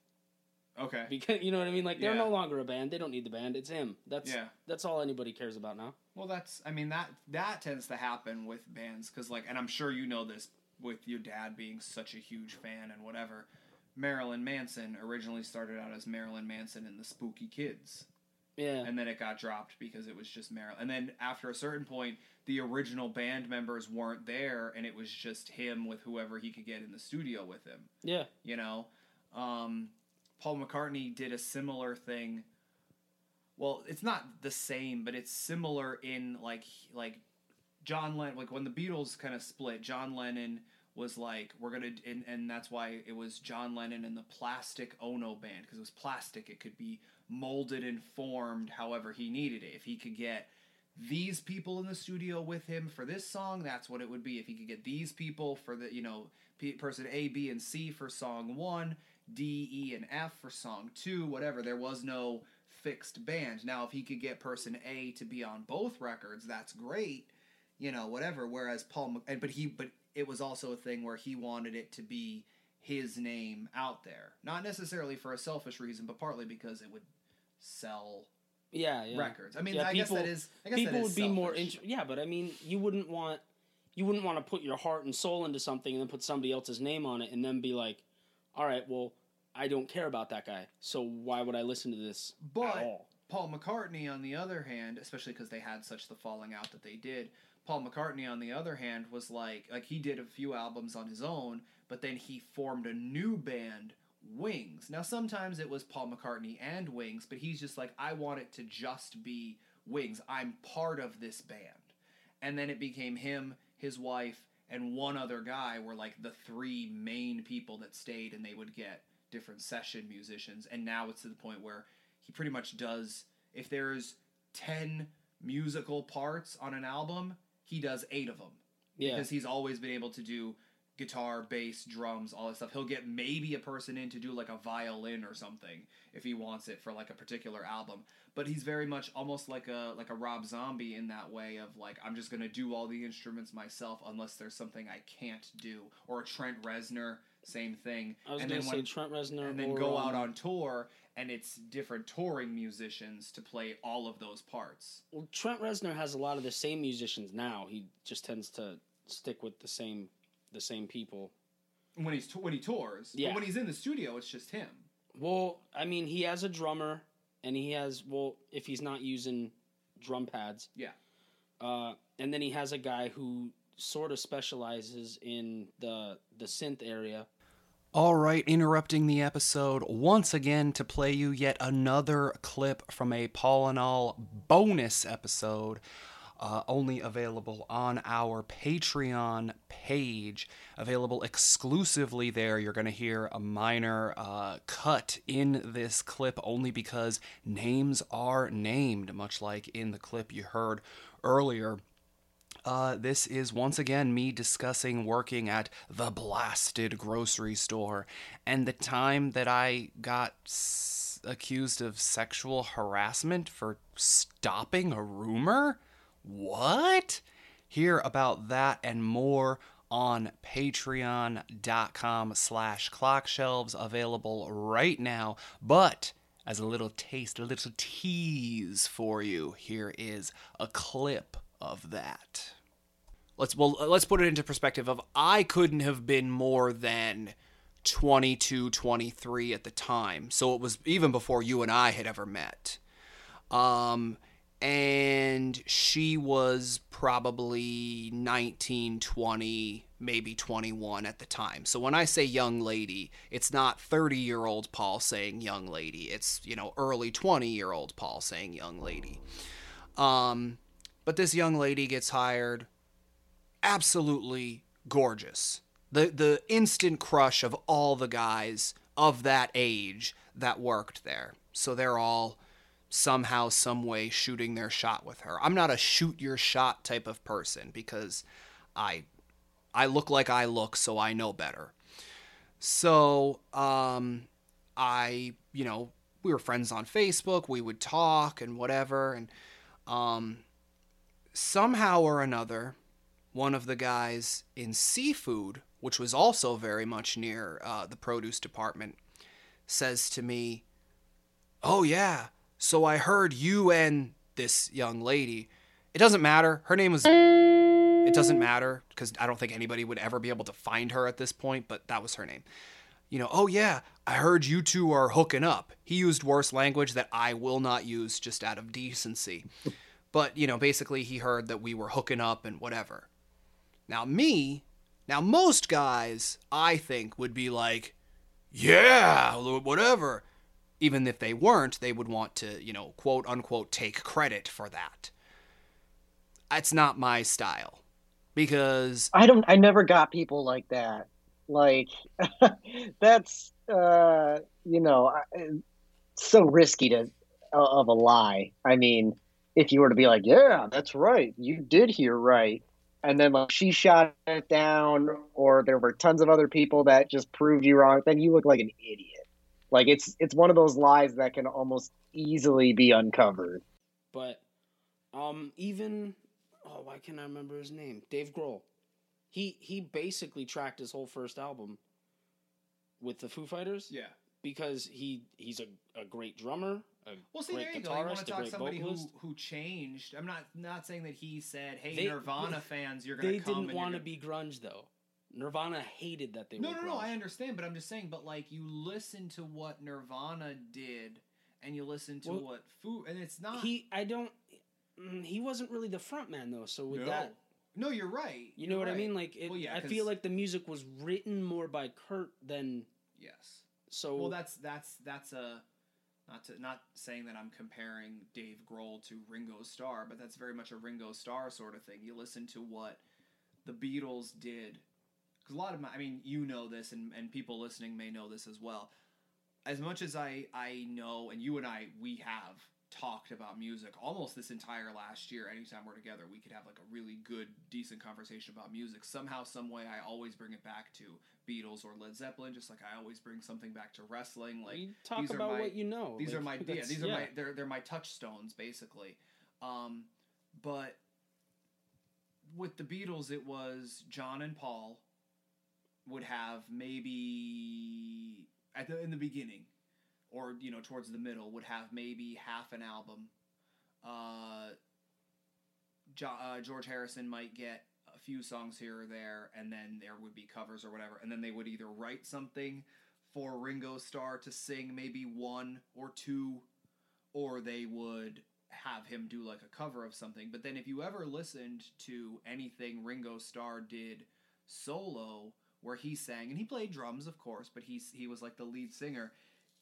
Okay. Because you know what I mean? Like they're Yeah. no longer a band. They don't need the band. It's him. That's Yeah. that's all anybody cares about now. Well, that's I mean that that tends to happen with bands because like, and I'm sure you know this with your dad being such a huge fan and whatever. Marilyn Manson originally started out as Marilyn Manson and the Spooky Kids, Yeah. and then it got dropped because it was just Marilyn. And then after a certain point, the original band members weren't there, and it was just him with whoever he could get in the studio with him. Yeah. you know? Um, paul mccartney did a similar thing. Well it's not the same but it's similar in like like john lennon like when the beatles kind of split john lennon was like we're gonna and, and that's why it was john lennon and the plastic ono band because it was plastic. It could be molded and formed however he needed it. If he could get these people in the studio with him for this song that's what it would be if he could get these people for the you know P- person a b and c for song one d e and f for song two whatever there was no fixed band. Now, if he could get person A to be on both records, that's great, you know, whatever. Whereas Paul, and but he, but it was also a thing where he wanted it to be his name out there, not necessarily for a selfish reason, but partly because it would sell Yeah, yeah. records. I mean, Yeah, I guess that is. I guess people that is would be more selfish. int- yeah but i mean you wouldn't want you wouldn't want to put your heart and soul into something and then put somebody else's name on it and then be like all right well i don't care about that guy so why would i listen to this at But Paul McCartney, on the other hand, especially because they had such the falling out that they did, Paul McCartney, on the other hand, was like like he did a few albums on his own, but then he formed a new band, Wings. Now sometimes it was Paul McCartney and Wings, but he's just like I want it to just be Wings. I'm part of this band, and then it became him, his wife, and one other guy were like the three main people that stayed, and they would get different session musicians, and now it's to the point where he pretty much does if there's 10 musical parts on an album he does eight of them yeah because he's always been able to do guitar bass drums all that stuff. He'll get maybe a person in to do like a violin or something if he wants it for like a particular album. But he's very much almost like a like a rob zombie in that way of like i'm just gonna do all the instruments myself unless there's something i can't do. Or a trent reznor same thing. I was and gonna then say when, trent reznor and then go out um, on tour and it's different touring musicians to play all of those parts. Well trent reznor has a lot of the same musicians now. He just tends to stick with the same the same people when he's when he tours Yeah. but when he's in the studio it's just him Well, I mean, he has a drummer, and he has well, if he's not using drum pads, yeah uh, and then he has a guy who sort of specializes in the the synth area. All right, interrupting the episode once again to play you yet another clip from a Paul and All bonus episode. Uh, only available on our Patreon page. Available exclusively there. You're going to hear a minor uh, cut in this clip only because names are named, much like in the clip you heard earlier. Uh, this is once again me discussing working at the blasted grocery store and the time that I got s- accused of sexual harassment for stopping a rumor. What? Hear about that and more on patreon.com slash clockshelves available right now. But as a little taste a little tease for you here is a clip of that. Let's well let's put it into perspective of i couldn't have been more than 22 23 at the time. So it was even before you and i had ever met. Um and she was probably 19 20 maybe 21 at the time so when i say young lady it's not 30 year old paul saying young lady it's you know early 20 year old paul saying young lady um but this young lady gets hired absolutely gorgeous. The the instant crush of all the guys of that age that worked there. So they're all somehow some way shooting their shot with her. I'm not a shoot your shot type of person because I I look like I look so I know better. So um I, you know, we were friends on Facebook, we would talk and whatever and um somehow or another, one of the guys in seafood, which was also very much near uh, the produce department, says to me, Oh, yeah, so I heard you and this young lady. It doesn't matter. Her name was. It doesn't matter because I don't think anybody would ever be able to find her at this point, but that was her name. You know, oh yeah, I heard you two are hooking up. He used worse language that I will not use just out of decency. But, you know, basically he heard that we were hooking up and whatever. Now, me, now most guys, I think, would be like, yeah, whatever. Even if they weren't, they would want to, you know, quote unquote, take credit for that. That's not my style. Because I don't. I never got people like that. Like that's uh, you know so risky to of a lie. I mean, if you were to be like, yeah, that's right, you did hear right, and then like she shot it down, or there were tons of other people that just proved you wrong, then you look like an idiot. Like it's it's one of those lies that can almost easily be uncovered. But um even oh why can't I remember his name? Dave Grohl. He he basically tracked his whole first album with the Foo Fighters Yeah. because he he's a, a great drummer. A Well, see, great there you go. You want guitarist, to a talk great somebody who, vocalist. who changed. I'm not not saying that he said, "Hey, They- Nirvana fans, you're gonna come." They didn't want to you're be grunge though. Nirvana hated that they No, were no, grunge. no. I understand, but I'm just saying. But like, you listen to what Nirvana did, and you listen to Well, what Foo, and it's not. He I don't mm, he wasn't really the front man though. So with no. that no, you're right. you know You're what I mean? Like it, Well, yeah, I 'cause- feel like the music was written more by Kurt than yes. so Well, that's that's that's a not to not saying that I'm comparing Dave Grohl to Ringo Starr, but that's very much a Ringo Starr sort of thing. You listen to what the Beatles did, because a lot of my, I mean, you know this, and and people listening may know this as well. As much as I I know, and you and I we have talked about music almost this entire last year. Anytime we're together, we could have like a really good, decent conversation about music. Somehow, some way, I always bring it back to Beatles or Led Zeppelin, just like I always bring something back to wrestling. Like you talk these are about my- what you know. these Like, are my yeah, these are my they're they're my touchstones basically. Um, but with the Beatles, it was John and Paul would have maybe at the in the beginning, or you know towards the middle, would have maybe half an album. Uh, jo- uh, George Harrison might get a few songs here or there, and then there would be covers or whatever, and then they would either write something for Ringo Starr to sing, maybe one or two, or they would have him do like a cover of something. But then if you ever listened to anything Ringo Starr did solo, where he sang and he played drums, of course, but he's he was like the lead singer.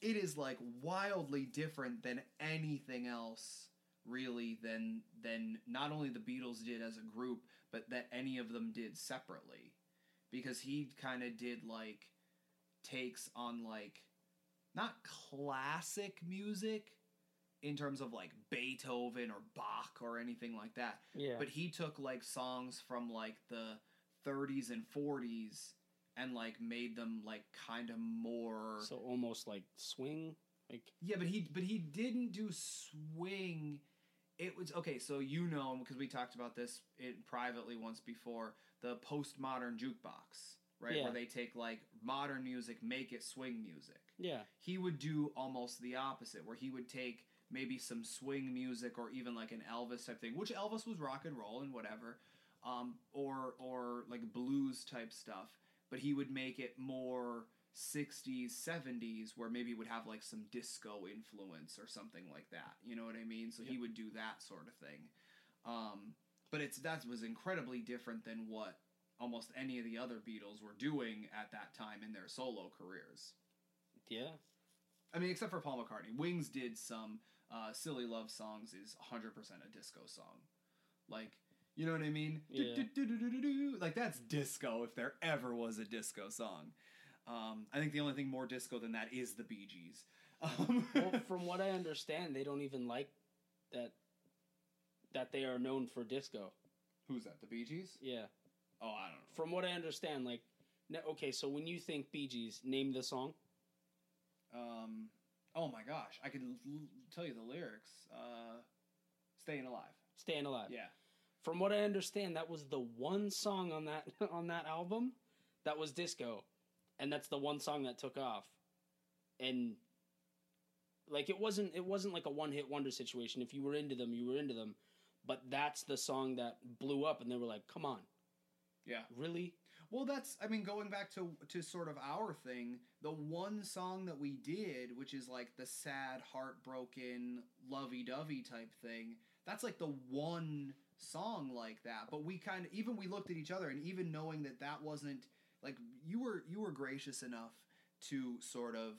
It is like wildly different than anything else really than than not only the Beatles did as a group, but that any of them did separately. Because he kind of did like takes on like not classic music in terms of like Beethoven or Bach or anything like that. yeah. But he took like songs from like the 30s and 40s and like made them like kind of more so almost like swing, like yeah, but he but he didn't do swing. It was okay. So you know because we talked about this it privately once before the postmodern jukebox, right? Yeah. Where they take like modern music, make it swing music. yeah, He would do almost the opposite, where he would take maybe some swing music or even like an Elvis type thing, which Elvis was rock and roll and whatever, um, or or like blues type stuff. But he would make it more 60s, 70s, where maybe it would have like some disco influence or something like that. You know what I mean? So he would do that sort of thing. Um, but it's that was incredibly different than what almost any of the other Beatles were doing at that time in their solo careers. yeah. I mean, except for Paul McCartney. Wings did some uh, Silly Love Songs is 100% a disco song. Like, you know what I mean? Yeah. Like, that's disco if there ever was a disco song. Um, I think the only thing more disco than that is the Bee Gees. Um, Well, from what I understand, they don't even like that. That they are known for disco. Who's that? The Bee Gees? Yeah. Oh, I don't know. From what I understand, like, no, okay, so when you think Bee Gees, name the song. Um, oh my gosh. I could l- tell you the lyrics. Uh, Staying Alive. Staying Alive. Yeah. From what I understand, that was the one song on that on that album that was disco, and that's the one song that took off, and like it wasn't it wasn't like a one hit wonder situation. If you were into them, you were into them, but that's the song that blew up, and they were like, "Come on, Yeah. really?" Well, that's I mean going back to to sort of our thing, the one song that we did, which is like the sad, heartbroken, lovey-dovey type thing. That's like the one song like that. But we kind of even we looked at each other and even knowing that that wasn't like you were you were gracious enough to sort of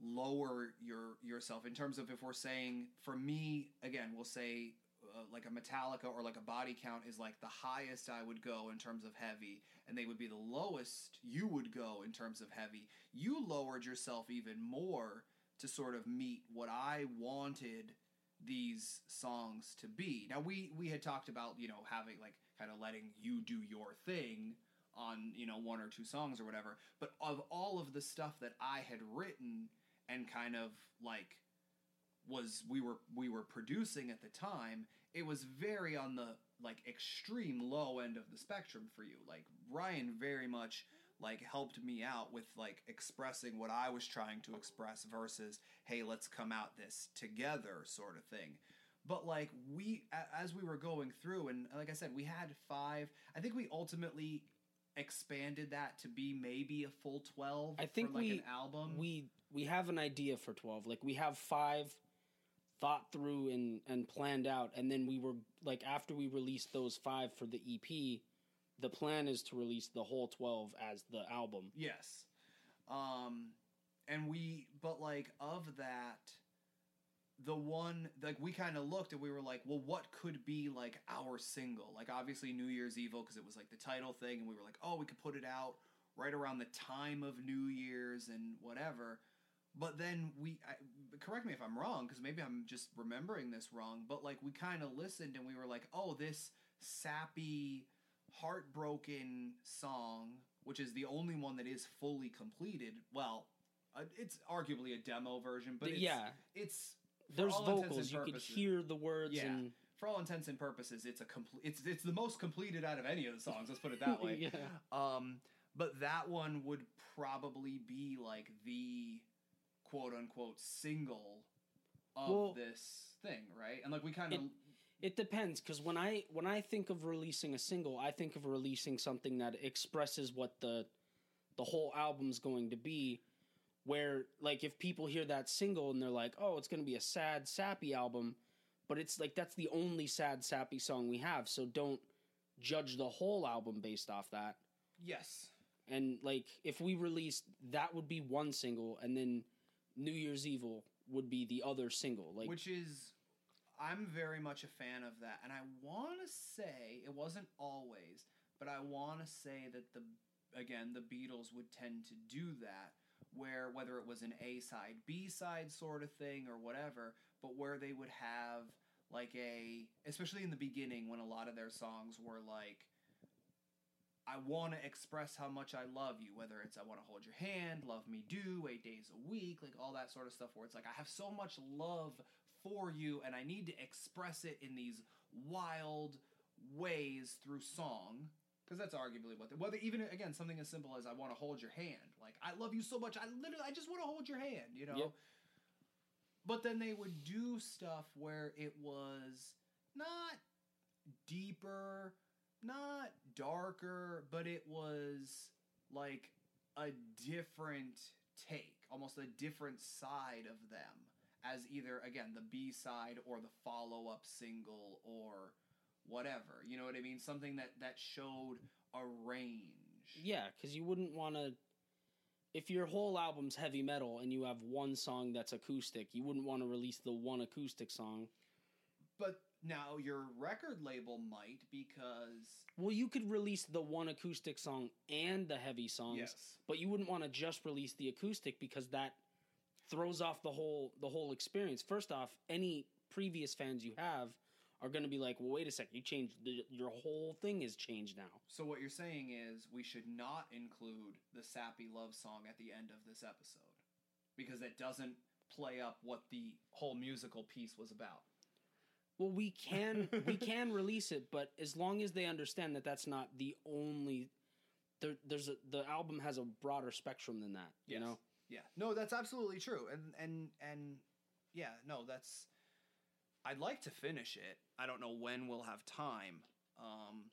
lower your yourself in terms of if we're saying for me again we'll say uh, like a Metallica or like a body count is like the highest I would go in terms of heavy, and they would be the lowest you would go in terms of heavy. You lowered yourself even more to sort of meet what I wanted these songs to be. Now we we had talked about you know having like kind of letting you do your thing on you know one or two songs or whatever, but of all of the stuff that I had written and kind of like was we were we were producing at the time, it was very on the like extreme low end of the spectrum for you. Like Ryan very much like helped me out with like expressing what I was trying to express versus hey, let's come out this together sort of thing. But like we as we were going through and like I said, we had 5. I think we ultimately expanded that to be maybe a full 12 I think for like we an album. we we have an idea for 12. Like we have 5 thought through and and planned out and then we were like after we released those 5 for the EP, the plan is to release the whole 12 as the album. Yes. Um and we but like of that the one like we kind of looked and we were like, well what could be like our single? Like obviously New Year's Evil because it was like the title thing and we were like, "Oh, we could put it out right around the time of New Year's and whatever." But then we I, correct me if I'm wrong because maybe I'm just remembering this wrong, but like we kind of listened and we were like, "Oh, this sappy heartbroken song, which is the only one that is fully completed. Well, uh, it's arguably a demo version, but it's, yeah. it's There's vocals, you could purposes- hear the words Yeah, and for all intents and purposes, it's a complete. It's it's the most completed out of any of the songs. Let's put it that way. Yeah. Um, but that one would probably be like the quote unquote single of Well- this thing, right? And like we kind of It- It depends because when I when I think of releasing a single, I think of releasing something that expresses what the the whole album's going to be. Where like if people hear that single and they're like, "Oh, it's going to be a sad, sappy album," but it's like that's the only sad, sappy song we have. So don't judge the whole album based off that. yes, And like if we released that would be one single, and then New Year's Evil would be the other single. Like which is I'm very much a fan of that, and I want to say it wasn't always, but I want to say that the again the Beatles would tend to do that, where whether it was an A side, B side sort of thing or whatever, but where they would have like a especially in the beginning when a lot of their songs were like I want to express how much I love you, whether it's I want to hold your hand, love me do, eight days a week, like all that sort of stuff, where it's like I have so much love for you and I need to express it in these wild ways through song. Because that's arguably what, the, whether even again something as simple as I want to hold your hand, like I love you so much, I literally I just want to hold your hand, you know. Yep. But then they would do stuff where it was not deeper, not darker, but it was like a different take, almost a different side of them as either again the B side or the follow up single or whatever. You know what I mean? Something that that showed a range. Yeah, because you wouldn't want to. If your whole album's heavy metal and you have one song that's acoustic, you wouldn't want to release the one acoustic song. But now your record label might because Well, you could release the one acoustic song and the heavy songs, Yes. but you wouldn't want to just release the acoustic because that throws off the whole the whole experience. First off, any previous fans you have are going to be like, "Well, wait a second, you changed the, your whole thing is changed now." So what you're saying is we should not include the sappy love song at the end of this episode because it doesn't play up what the whole musical piece was about. Well, we can we can release it, but as long as they understand that that's not the only there, there's a the album has a broader spectrum than that. You know, Yeah. No, that's absolutely true. And and and yeah, no, that's I'd like to finish it. I don't know when we'll have time. Um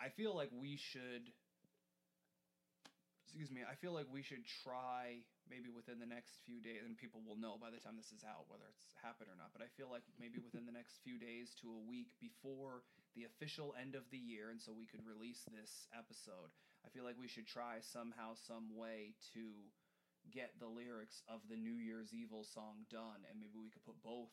I feel like we should excuse me, I feel like we should try maybe within the next few days and people will know by the time this is out whether it's happened or not, but I feel like maybe within the next few days to a week before the official end of the year and so we could release this episode. I feel like we should try somehow some way to get the lyrics of the New Year's Evil song done and maybe we could put both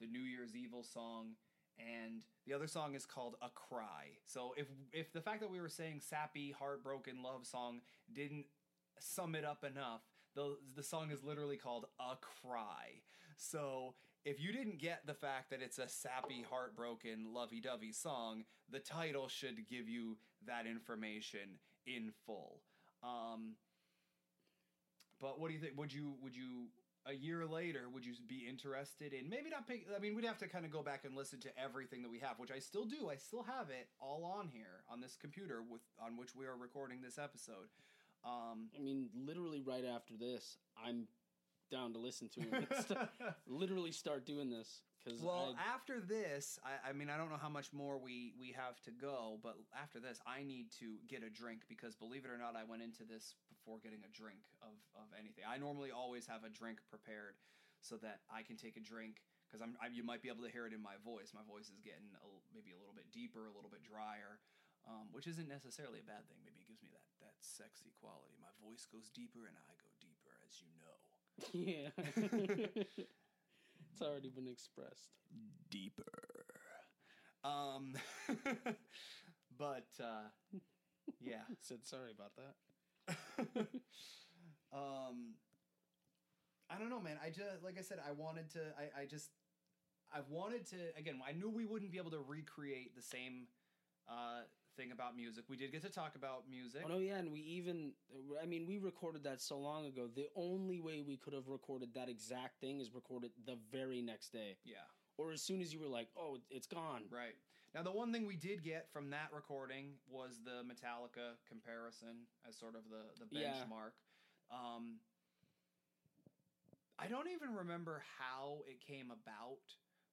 the New Year's Evil song and the other song is called A Cry. So if if the fact that we were saying sappy, heartbroken love song didn't sum it up enough, the the song is literally called A Cry. So if you didn't get the fact that it's a sappy, heartbroken, lovey-dovey song, the title should give you that information in full. Um, but what do you think? Would you would you a year later would you be interested in maybe not pick? I mean, we'd have to kind of go back and listen to everything that we have, which I still do. I still have it all on here on this computer with on which we are recording this episode. Um, I mean, literally right after this, I'm down to listen to it. Literally start doing this because Well, I, after this, I, I mean, I don't know how much more we we have to go, but after this, I need to get a drink because, believe it or not, I went into this before getting a drink of of anything. I normally always have a drink prepared so that I can take a drink because I'm, I, you might be able to hear it in my voice. My voice is getting a, maybe a little bit deeper, a little bit drier. Um, which isn't necessarily a bad thing. Maybe it gives me that, that sexy quality. My voice goes deeper and I go deeper, as you know. yeah, it's already been expressed. deeper. Um, but uh, yeah, Said sorry about that. um, I don't know, man. I just like I said, I wanted to. I, I just I wanted to again. I knew we wouldn't be able to recreate the same uh, thing about music. We did get to talk about music. Oh no, yeah, and we even, I mean, we recorded that so long ago. The only way we could have recorded that exact thing is recorded the very next day, Yeah. or as soon as you were like, "Oh, it's gone." Right. Now, the one thing we did get from that recording was the Metallica comparison as sort of the, the Yeah. benchmark. Um, I don't even remember how it came about,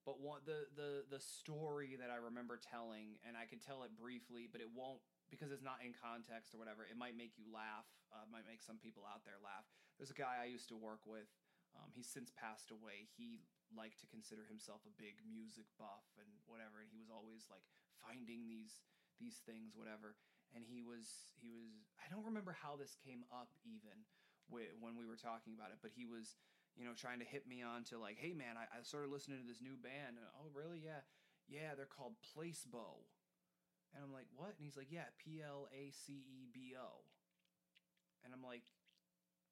but one, the, the, the story that I remember telling, and I could tell it briefly, but it won't, because it's not in context or whatever, it might make you laugh. Uh, might make some people out there laugh. There's a guy I used to work with. Um, he's since passed away. He liked to consider himself a big music buff and whatever, and he was always like finding these these things, whatever. And he was he was I don't remember how this came up even when we were talking about it, but he was you know trying to hit me on to like, hey man, I, I started listening to this new band. And, oh really? Yeah, yeah, they're called Placebo. And I'm like, what? And he's like, yeah, P L A C E B O. And I'm like,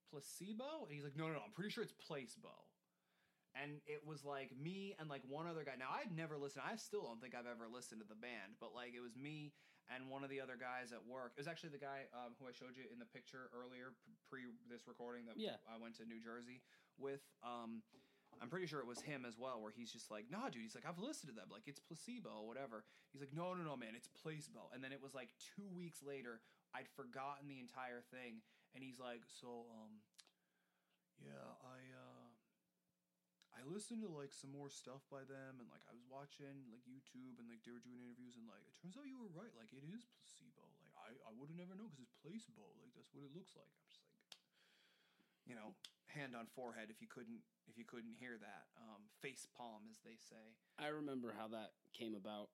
placebo? And he's like, no, no, no, I'm pretty sure it's placebo. And it was like me and like one other guy. Now I'd never listened. I still don't think I've ever listened to the band, but like it was me and one of the other guys at work. It was actually the guy um, who I showed you in the picture earlier, pre this recording that Yeah. I went to New Jersey with. Um, I'm pretty sure it was him as well, where he's just like, nah, dude. He's like, I've listened to them. Like, it's placebo, whatever. He's like, no, no, no, man, it's placebo. And then it was like two weeks later, I'd forgotten the entire thing. And he's like, so, um, yeah, I, uh, I listened to like some more stuff by them, and like I was watching like YouTube, and like they were doing interviews, and like it turns out you were right. Like it is placebo. Like I, I would have never known because it's placebo. Like that's what it looks like. I'm just like, you know, hand on forehead if you couldn't if you couldn't hear that. Um, face palm, as they say. I remember how that came about.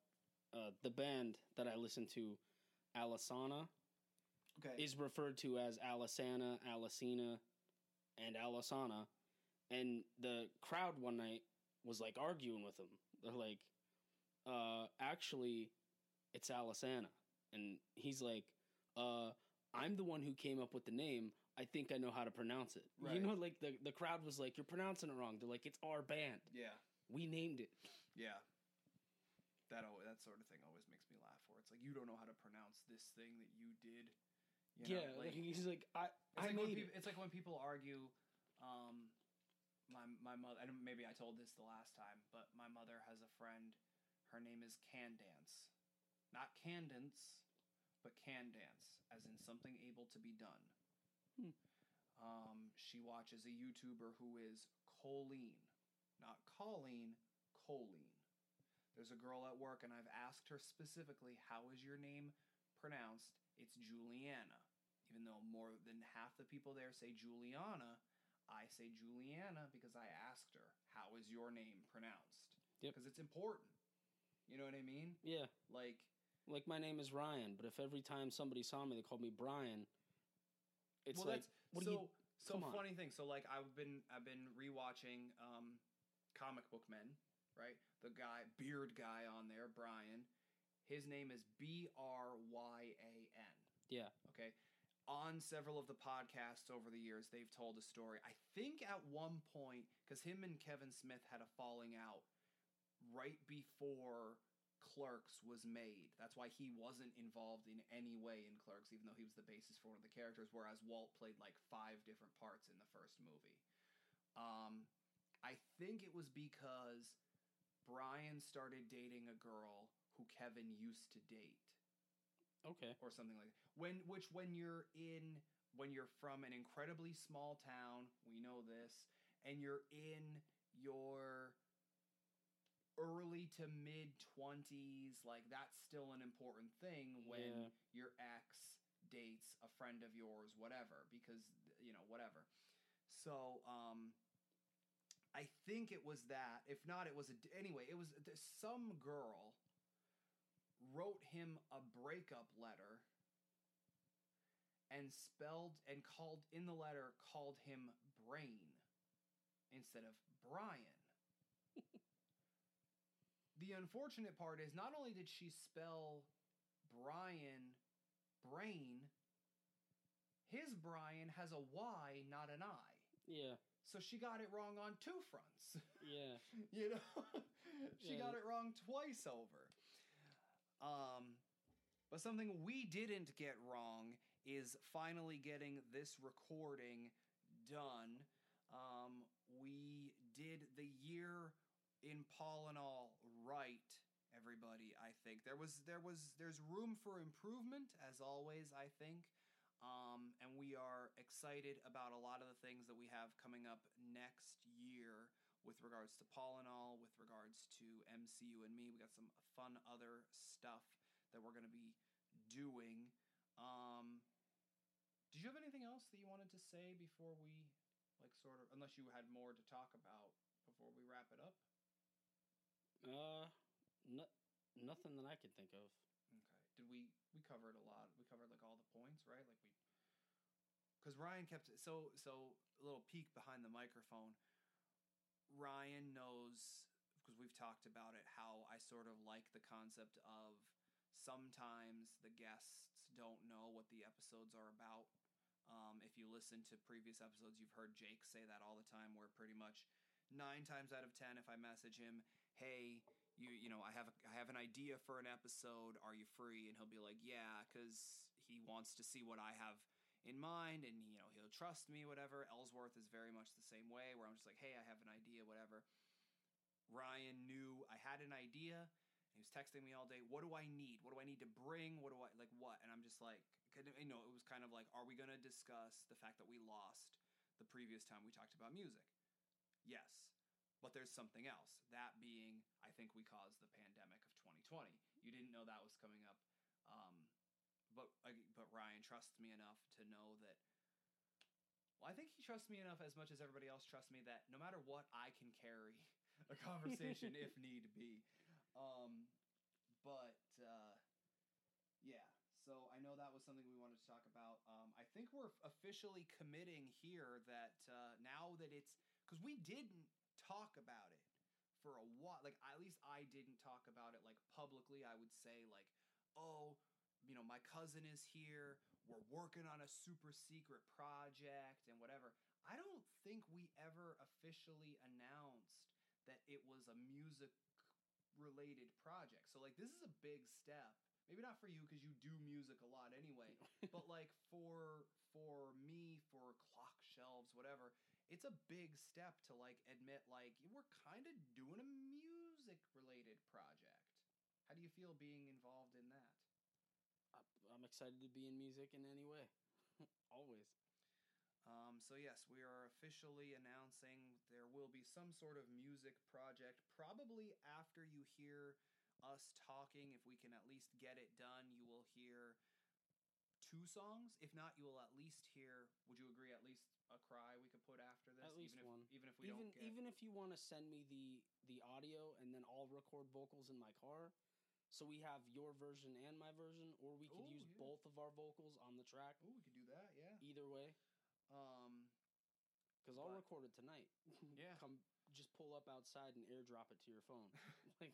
Uh, the band that I listened to, Alisana, Okay. is referred to as Alisana, Alisina, and Alisana. And the crowd one night was like arguing with him. They're like, uh, actually, it's Alisana. And he's like, uh, I'm the one who came up with the name. I think I know how to pronounce it. You know, like the, the crowd was like, You're pronouncing it wrong. They're like, It's our band. yeah. We named it. Yeah. That al- that sort of thing always makes me laugh. Where it's like you don't know how to pronounce this thing that you did. You know, yeah. like- he's like, I, It's I like, when made peop- it. it's like when people argue. Um, my my mother. And maybe I told this the last time, but my mother has a friend. Her name is Candance, not Candance, but Candance, as in something able to be done. Um, she watches a YouTuber who is Colleen, not Colleen, Colleen. There's a girl at work, and I've asked her specifically, "How is your name pronounced?" It's Juliana. Even though more than half the people there say Juliana, I say Juliana because I asked her, "How is your name pronounced?" Yep. Because it's important. You know what I mean? Yeah. Like, Like my name is Ryan, but if every time somebody saw me they called me Brian, it's well, like that's what so. you? so on. funny thing. So like, I've been I've been rewatching um, comic book men. Right, the guy beard guy on there, Bryan. His name is B R Y A N. Yeah, Okay. On several of the podcasts over the years, they've told a story. I think at one point, because him and Kevin Smith had a falling out right before Clerks was made. That's why he wasn't involved in any way in Clerks, even though he was the basis for one of the characters. Whereas Walt played like five different parts in the first movie. Um, I think it was because Bryan started dating a girl who Kevin used to date Okay. or something like that. When which when you're in when you're from an incredibly small town, we know this, and you're in your early to mid 20s, like that's still an important thing when Yeah. your ex dates a friend of yours whatever because you know whatever. So, um I think it was that. If not, it was a anyway. It was some girl wrote him a breakup letter and spelled and called in the letter called him Brain instead of Brian. the unfortunate part is not only did she spell Brian Brain, his Brian has a Y, not an I. Yeah. So she got it wrong on two fronts. Yeah. you know she Yeah. got it wrong twice over um but something we didn't get wrong is finally getting this recording done um we did the year in Paul and all right everybody i think there was there was there's room for improvement as always i think um, and we are excited about a lot of the things that we have coming up next year with regards to all, with regards to MCU and me. We got some fun other stuff that we're going to be doing. Um, did you have anything else that you wanted to say before we, like, sort of, unless you had more to talk about before we wrap it up? Uh, no, nothing that I could think of. Okay. Did we we covered a lot? We covered like all the points, right? Like we cuz Ryan kept so so a little peek behind the microphone. Ryan knows because we've talked about it how I sort of like the concept of sometimes the guests don't know what the episodes are about. Um, if you listen to previous episodes, you've heard Jake say that all the time, where pretty much nine times out of ten, if I message him, "Hey, you you know, I have a, I have an idea for an episode. Are you free?" and he'll be like, "Yeah," because he wants to see what I have in mind, and you know, he'll trust me. Whatever. Ellsworth is very much the same way, where I'm just like, "Hey, I have an idea. Whatever." Ryan knew I had an idea. He was texting me all day. What do I need? What do I need to bring? What do I like? What? And I'm just like, you know, it was kind of like, are we going to discuss the fact that we lost the previous time we talked about music? Yes, but there's something else. That being, I think we caused the pandemic of 2020. You didn't know that was coming up, um, but but Ryan trusts me enough to know that. Well, I think he trusts me enough as much as everybody else trusts me that no matter what, I can carry a conversation if need be. Um, but uh, yeah, so I know that was something we wanted to talk about. Um, I think we're officially committing here that uh, now that it's because we didn't talk about it for a while. Like at least I didn't talk about it like publicly. I would say like, oh, you know, my cousin is here. We're working on a super secret project and whatever. I don't think we ever officially announced that it was a music related project. So like this is a big step. Maybe not for you because you do music a lot anyway, but like for for me for clock shelves whatever, it's a big step to like admit like we're kind of doing a music related project. How do you feel being involved in that? I'm excited to be in music in any way. Always. Um, so yes, we are officially announcing there will be some sort of music project. Probably after you hear us talking, if we can at least get it done, you will hear two songs. If not, you will at least hear. Would you agree? At least a cry we could put after this. At least even one. If, even if we even don't get. even if you want to send me the the audio and then I'll record vocals in my car, so we have your version and my version, or we could Ooh, use yeah. both of our vocals on the track. Ooh, we could do that. Yeah. Either way, Um. because I'll record it tonight. Yeah. Come, just pull up outside and airdrop it to your phone. like,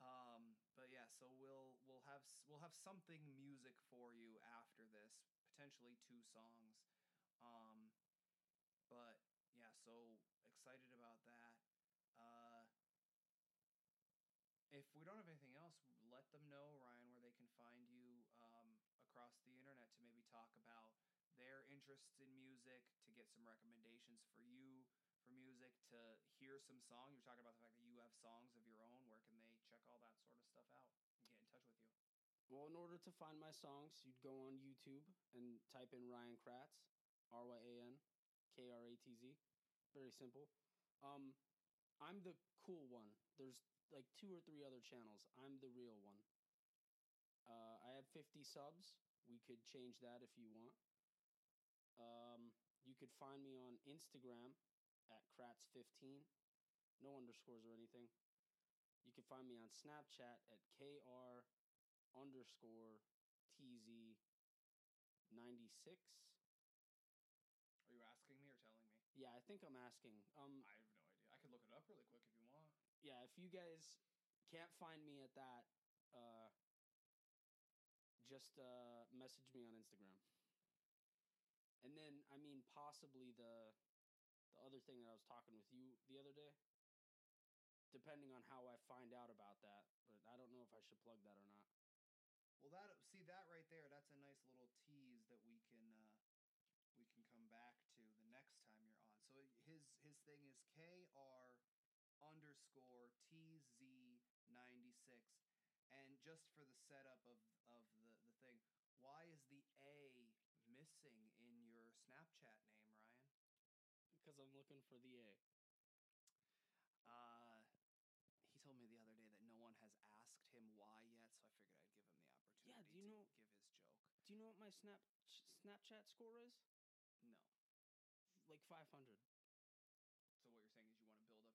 Um, but yeah, so we'll we'll have we'll have something music for you after this, potentially two songs. Um, but yeah, so excited about that. Uh, if we don't have anything else, let them know, Ryan, where they can find you um, across the internet to maybe talk about their interests in music, to get some recommendations for you for music, to hear some song. You're talking about the fact that you have songs of your own. Where can they check all that sort of stuff out and get in touch with you? Well, in order to find my songs, you'd go on YouTube and type in Ryan Kratz, R Y A N K R A T Z. Very simple. Um, I'm the cool one. There's like two or three other channels. I'm the real one. Uh, I have 50 subs. We could change that if you want. Um, you could find me on Instagram at Kratz15. No underscores or anything. You can find me on Snapchat at KR underscore TZ 96. Are you asking me or telling me? Yeah, I think I'm asking. Um, I have no idea. I could look it up really quick if you want. yeah, if you guys can't find me at that, uh, just uh, message me on Instagram. And then, I mean, possibly the the other thing that I was talking with you the other day. Depending on how I find out about that, but I don't know if I should plug that or not. Well, that see that right there. That's a nice little tease that we can uh, we can come back to the next time you're on. So his his thing is kr underscore tz ninety six, and just for the setup of of the the thing, why is the a missing in your Snapchat name, Ryan? Because I'm looking for the A. Uh, he told me the other day that no one has asked him why yet, so I figured I'd give him the opportunity do you to know- give his joke. Do you know what my Snap Snapchat score is? No. Like 500. So what you're saying is you want to build up your score?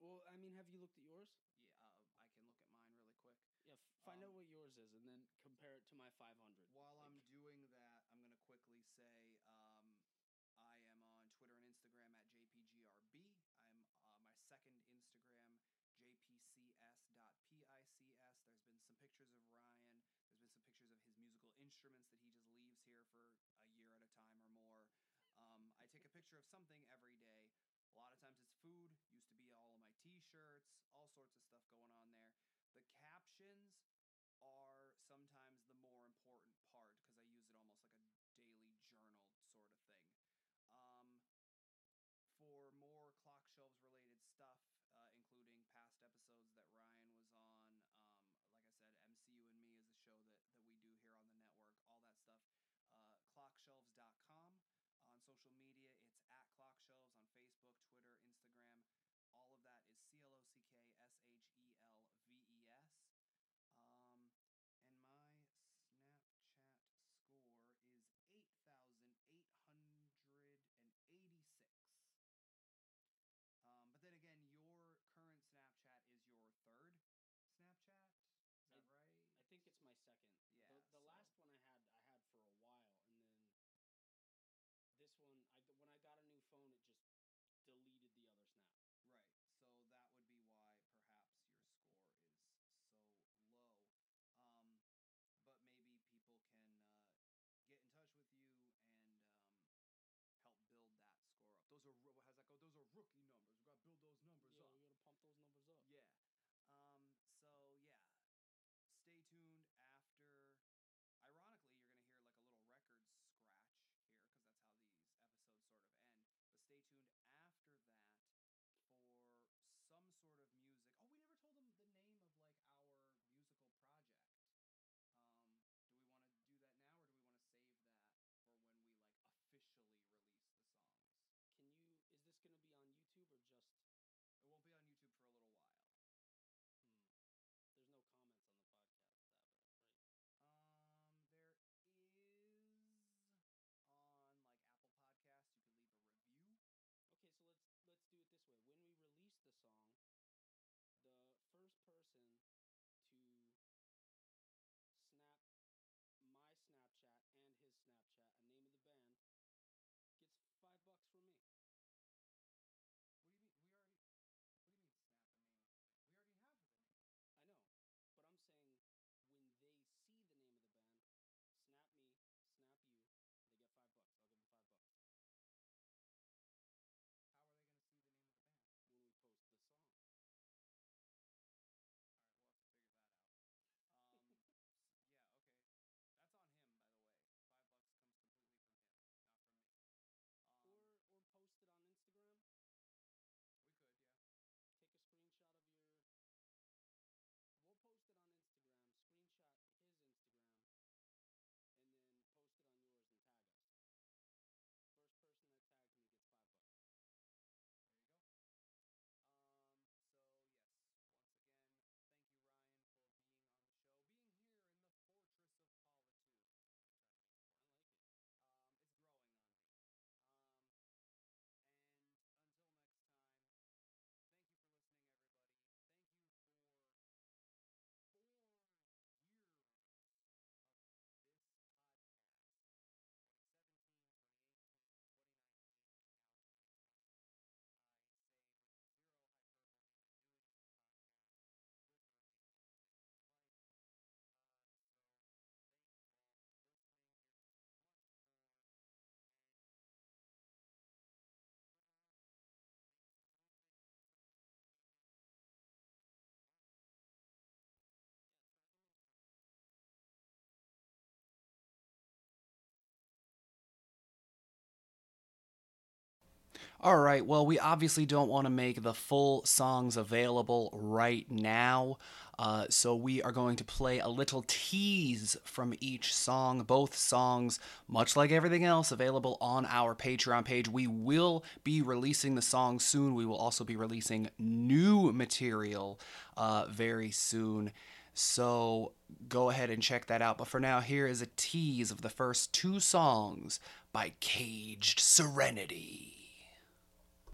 Well, I mean, have you looked at yours? Yeah, uh, I can look at mine really quick. Yeah, f- find out Um, what yours is and then compare it to my 500. While I'm doing that, I'm gonna quickly say um, I am on Twitter and Instagram at jpgrb. I'm uh, my second Instagram jpcs.pics. There's been some pictures of Ryan. There's been some pictures of his musical instruments that he just leaves here for a year at a time or more. Um, I take a picture of something every day. A lot of times it's food. Used to be all of my T-shirts, all sorts of stuff going on there. The captions are sometimes the more important part because I use it almost like a daily journal sort of thing. Um, for more clock shelves related stuff, uh, including past episodes that Ryan was on, um, like I said, MCU and Me is a show that, that we do here on the network, all that stuff. Uh, clockshelves.com. On social media, it's at Clock Clockshelves on Facebook, Twitter, Instagram. All of that is C L O C K S H E L V E S. Um, and my Snapchat score is 8,886. Um, but then again, your current Snapchat is your third Snapchat? Is that right? I think it's my second. Yeah, The, the so- last one I had for a while, and then this one, I when I got a new phone, it just deleted the other snap. Right. So that would be why perhaps your score is so low. Um, but maybe people can uh, get in touch with you and um, help build that score up. Those are ro- how's that go? Those are rookie numbers. We got to build those numbers Yeah, up. we gotta pump those numbers up. Yeah. All right, well, we obviously don't want to make the full songs available right now. Uh, so we are going to play a little tease from each song. Both songs, much like everything else, available on our Patreon page. We will be releasing the song soon. We will also be releasing new material uh, very soon. So go ahead and check that out. But for now, here is a tease of the first two songs by Caged Serenity.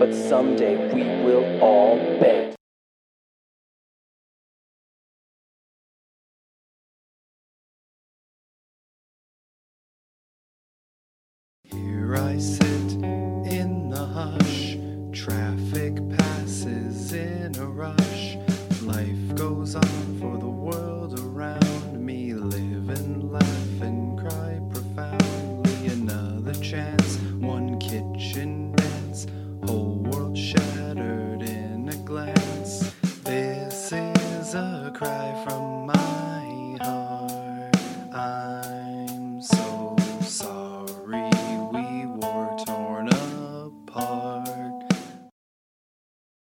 But someday we will all bend.